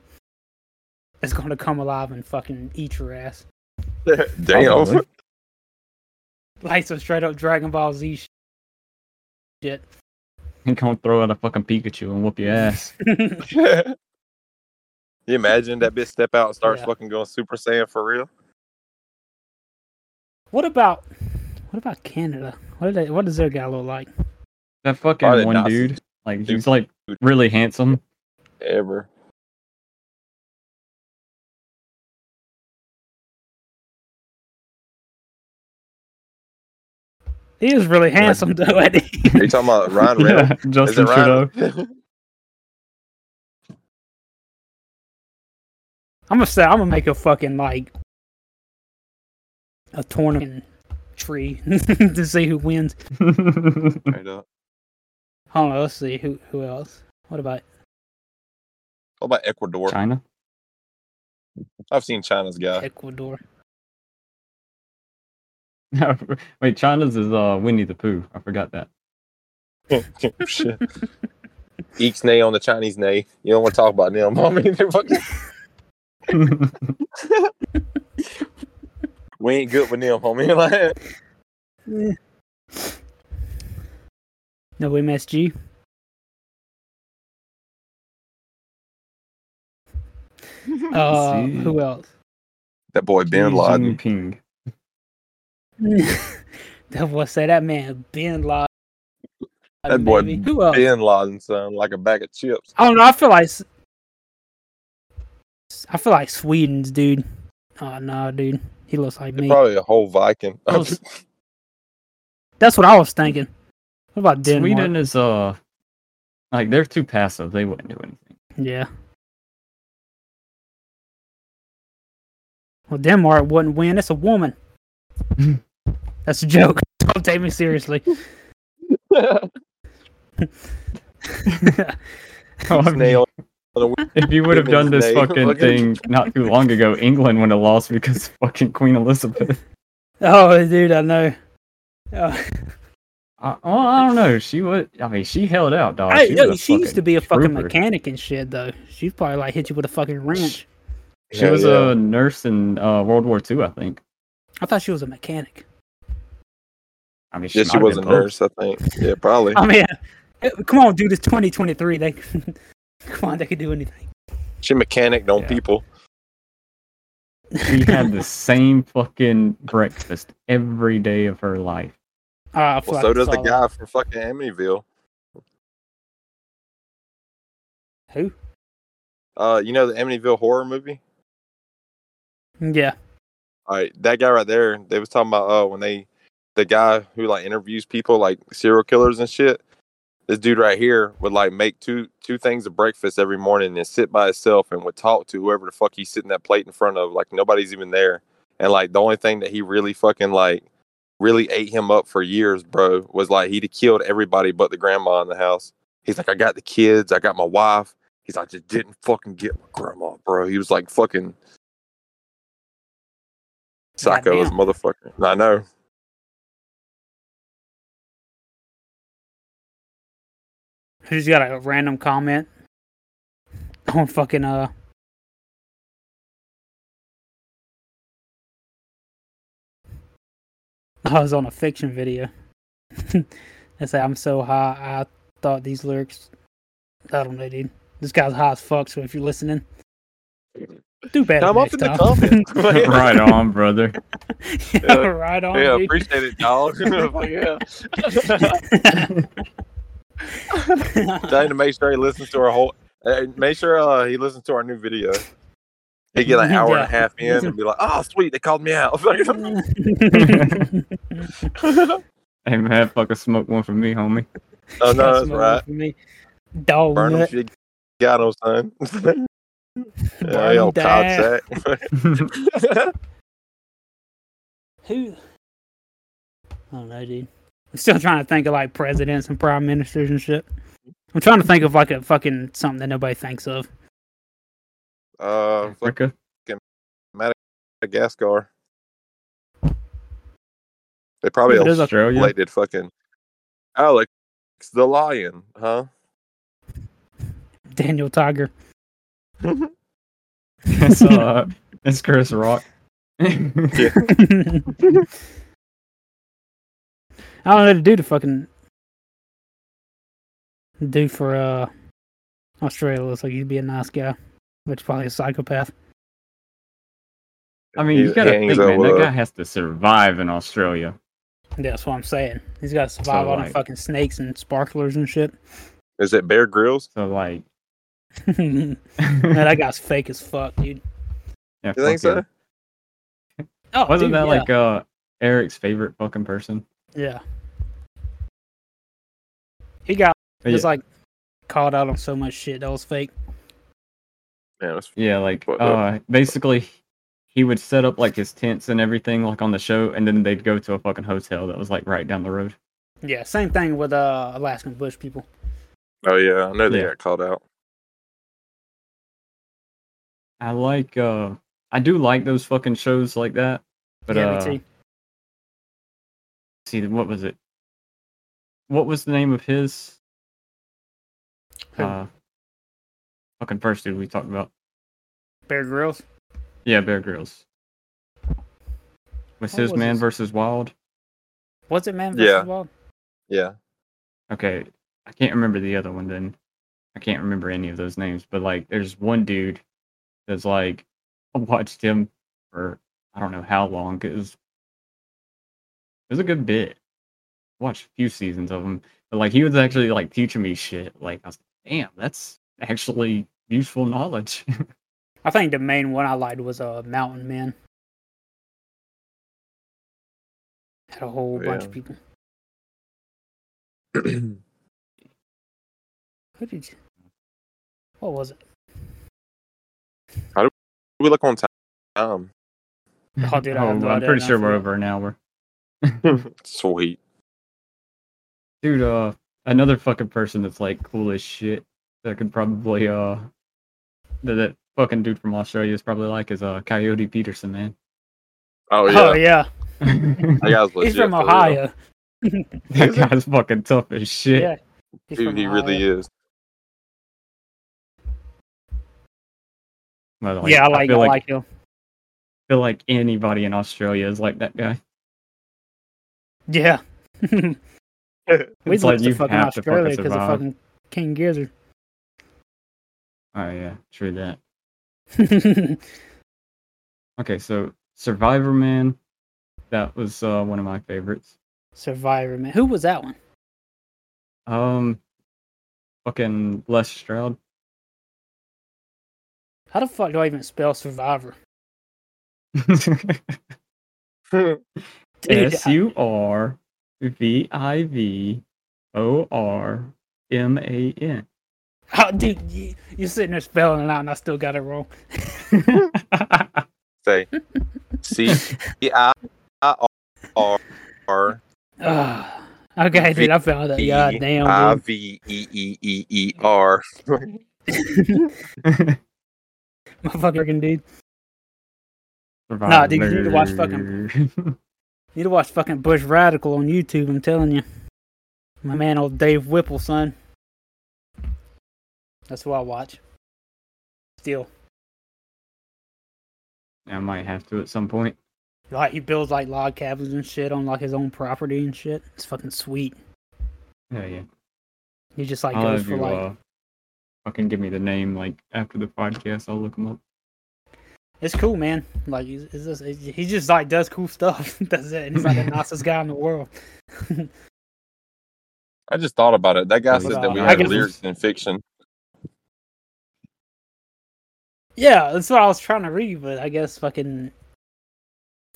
It's gonna come alive and fucking eat your ass. Damn. Probably. Like some straight up Dragon Ball Z sh- shit. He gonna throw out a fucking Pikachu and whoop your ass. you imagine that bitch step out and starts Yeah. fucking going Super Saiyan for real? what about what about Canada? What do they, what does their guy look like? That fucking Probably one not. dude, like he's Dude. like really handsome. Ever. He is really handsome though. Ain't he? Are you talking about Ryan Yeah, Reynolds? Is Justin Ryan? Trudeau. I'm gonna say I'm gonna make a fucking like a tournament tree to see who wins. Straight up. Hold on, let's see who who else. What about What about Ecuador? China. I've seen China's guy. Ecuador? Wait, China's is uh Winnie the Pooh. I forgot that. Shit. Eeks nay on the Chinese nay. You don't want to talk about them. I mean, they're fucking, we ain't good with them, homie. Like, No MSG. Uh, see. who else? that boy Bin Xi Laden. Jinping. that boy say that man Ben Laden. That boy baby. Who else? Bin Laden, son, like a bag of chips. I don't know. I feel like s- I feel like Sweden's dude. Oh no, dude. He looks like me. Probably a whole Viking. Those- That's what I was thinking. What about Denmark? Sweden is uh like they're too passive. They wouldn't do anything. Yeah. Well, Denmark wouldn't win. It's a woman. That's a joke. Don't take me seriously. Oh, I mean, Snail. on the if you would have done this fucking thing not too long ago, England would have lost because of fucking Queen Elizabeth. oh, dude, I know. Oh, I, well, I don't know. She would. I mean, she held out, dog. I- she, yo, was a she used to be a fucking trooper. mechanic and shit, though. She'd probably like hit you with a fucking wrench. She Hell was yeah. a nurse in uh, World War II, I think. I thought she was a mechanic. I mean, she, Yeah, she was a both. nurse, I think. Yeah, probably. I mean, come on, dude. It's 2023. They, come on, they could do anything. She mechanic on Yeah. people. She had the same fucking breakfast every day of her life. Uh, Well, so does the saw that. guy from fucking Amityville. Who? Uh, you know the Amityville horror movie? Yeah. All right, that guy right there. They was talking about uh when they, the guy who like interviews people like serial killers and shit. This dude right here would like make two two things of breakfast every morning and sit by himself and would talk to whoever the fuck he's sitting that plate in front of. Like nobody's even there. And like the only thing that he really fucking like really ate him up for years, bro, was like he'd have killed everybody but the grandma in the house. He's like, I got the kids, I got my wife. He's like, I just didn't fucking get my grandma, bro. He was like fucking psycho as a motherfucker. I know. Who's got a random comment on fucking uh I was on a fiction video. they say I'm so high I thought these lyrics I don't know dude. This guy's high as fuck, so if you're listening do better Come up next in the time. comments. right on, brother. yeah, right on. yeah, dude. appreciate it, dog. Fuck yeah. Trying to make sure he listens to our whole. Uh, make sure uh, he listens to our new video. He get an hour and a half in and be like, "Oh, sweet, they called me out." Hey man, fucking smoke one for me, homie. oh no, That's that's right. for me. Dog Burn them nut. if you got them, son. yeah, Burn yo, 'em down. Who? I don't know, dude. I'm still trying to think of like presidents and prime ministers and shit. I'm trying to think of like a fucking something that nobody thinks of. Uh, fuck Africa. Madagascar. They probably Yeah, there's a- Australia. elected fucking Alex the lion, huh? Daniel Tiger. it's uh, it's Chris Rock. I don't know what to do to fucking do for uh Australia. Looks like he'd be a nice guy, but he's probably a psychopath. I mean, you He gotta hangs think, man. out, That guy has to survive in Australia. That's what I'm saying. He's got to survive on like- fucking snakes and sparklers and shit. Is it Bear Grylls? So like, Man, that guy's fake as fuck, dude. yeah, You think fuck so? yeah. Oh, Wasn't dude, that yeah. like uh Eric's favorite fucking person? Yeah. He got But just yeah, like called out on so much shit that was fake. Man, it's yeah, like What, uh, uh, basically, he would set up like his tents and everything like on the show, and then they'd go to a fucking hotel that was like right down the road. Yeah, same thing with uh Alaskan bush people. Oh yeah, I know they Yeah. got called out. I like uh, I do like those fucking shows like that. But yeah, uh, me too. see what was it? What was the name of his? Who? Uh, fucking first dude we talked about. Bear Grylls. Yeah, Bear Grylls. Was What his was Man his- versus Wild? Was it Man versus Yeah. Wild? Yeah. Okay, I can't remember the other one. Then I can't remember any of those names. But like, there's one dude that's like, I watched him for I don't know how long. It was it was a good bit. Watched a few seasons of him, but like he was actually like teaching me shit. Like I was, like, damn, that's actually useful knowledge. I think the main one I liked was uh Mountain Man. Had a whole Oh, bunch of people. we Who did you? What was it? look on time. Oh, dude, I have no I'm idea, pretty sure we're over an hour. Sweet. Dude, uh, another fucking person that's like cool as shit that could probably uh that, that fucking dude from Australia is probably like is uh Coyote Peterson, man. Oh yeah, Oh yeah, that guy's legit. he's from. Ohio. that guy's fucking tough as shit. Yeah, he's Dude, from he really is. But, yeah, I like, I feel like, like, him. feel like anybody in Australia is like that guy. Yeah. we It's looked like to you fucking have to fucking Australia because of fucking King Gizzard. Oh yeah, true that. Okay, so Survivor Man, that was uh one of my favorites. Survivor man. Who was that one? Um, fucking Les Stroud. How the fuck do I even spell Survivor? S U R V I V O R M A N. Oh, dude, you, you're sitting there spelling it out, and I still got it wrong. Say C I I R R okay, dude, I found it. God damn. I. V E E E E R. Motherfucking dude. Nah, dude, you need to watch fucking- Need to watch fucking Bush Radical on YouTube, I'm telling you. My man, old Dave Whipple, son. That's who I watch. Still. I might have to at some point. Like, he builds, like, log cabins and shit on, like, his own property and shit. It's fucking sweet. Yeah, yeah. He just, like, I'll goes for, you, like... uh, fucking give me the name like after the podcast. I'll look him up. It's cool, man. Like, he's, it's just, he just, like, does cool stuff. That's it. And he's, like, the nicest guy in the world. I just thought about it. That guy But, said that we I had guess- lyrics in fiction. Yeah, that's what I was trying to read, but I guess fucking...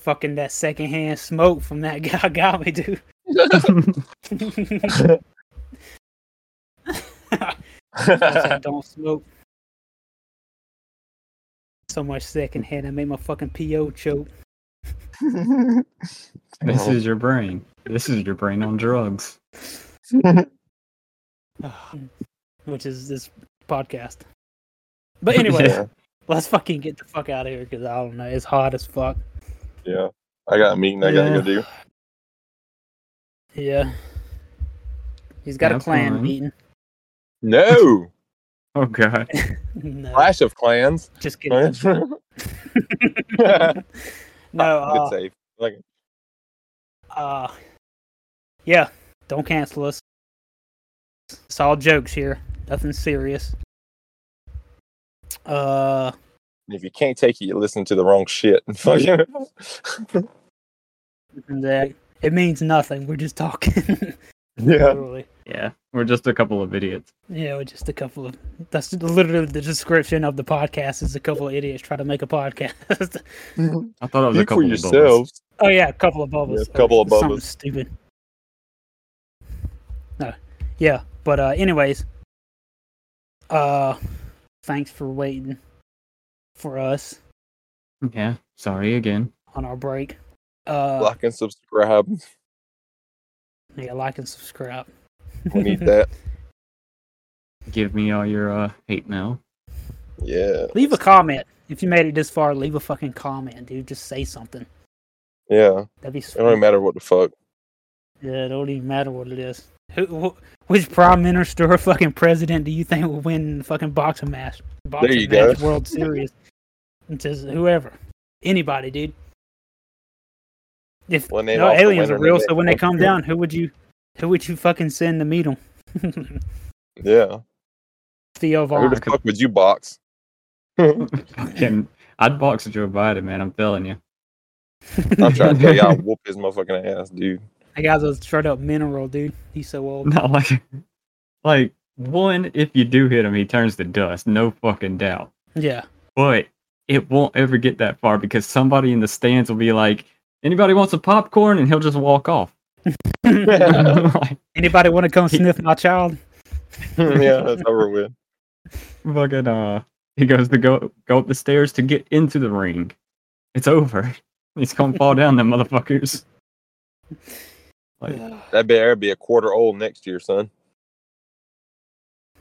Fucking that secondhand smoke from that guy got me, dude. I said, don't smoke. So much secondhand, I made my fucking PO choke. This Oh. is your brain. This is your brain on drugs. Which is this podcast. But anyway, yeah, let's fucking get the fuck out of here because I don't know. It's hot as fuck. yeah. I got a meeting I gotta go do. Yeah. He's got a clan fun. meeting. No, Oh god. no, Clash of Clans. just kidding. Good no, uh, save. Like, uh, yeah, don't cancel us. It's all jokes here. Nothing serious. Uh, if you can't take it, you listen to the wrong shit. Fucking- that it means nothing. We're just talking. yeah. Literally. Yeah, we're just a couple of idiots. Yeah, with just a couple of. That's literally the description of the podcast. Is a couple of idiots try to make a podcast. I thought it was a couple for of bubbles. oh yeah, a couple of bubbles. Yeah, a couple of Something bubbles. Stupid. No, yeah, but uh, anyways, uh, thanks for waiting for us Yeah, sorry again. on our break. Uh, Like and subscribe. yeah, like and subscribe. We need that. Give me all your uh, hate mail. Yeah. Leave a comment if you made it this far. Leave a fucking comment, dude. Just say something. Yeah. That'd be It don't even matter what the fuck. Yeah, it don't even matter what it is. Who, wh- which prime minister or fucking president do you think will win the fucking boxing match? Boxing you go. match World Series. It says whoever, anybody, dude. If Well, no aliens are real, so when they come one. down, who would you, who would you fucking send to meet them? Yeah. Theo Who the fuck would you box? I'd box Joe Biden, man. I'm telling you. I'm trying to tell you, I'll whoop his motherfucking ass, dude. That guy's a straight up mineral, dude. He's so old. Not like, like one. If you do hit him, he turns to dust. No fucking doubt. Yeah. But it won't ever get that far because somebody in the stands will be like, "Anybody wants a popcorn?" and he'll just walk off. like, Anybody want to come sniff my child? yeah, that's over with. fucking uh, he goes to go go up the stairs to get into the ring. It's over. He's gonna fall down, them motherfuckers. Like, That better be a quarter old next year, son.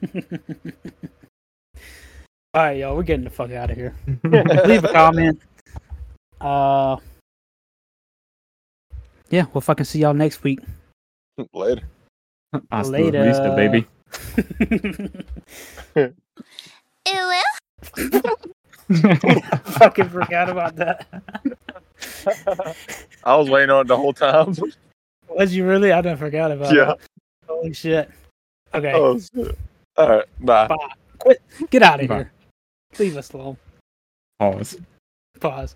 All right, y'all, we're getting the fuck out of here. Leave a comment. Uh, yeah, we'll fucking see y'all next week. Later. hasta la Later. vista, baby. fucking forgot about that. I was waiting on it the whole time. Was you really? I done forgot about Yeah. it. Holy shit. Okay, Oh, shit. All right. Bye. Bye. Quit. get out of Bye. here. Leave us alone. Pause. Pause.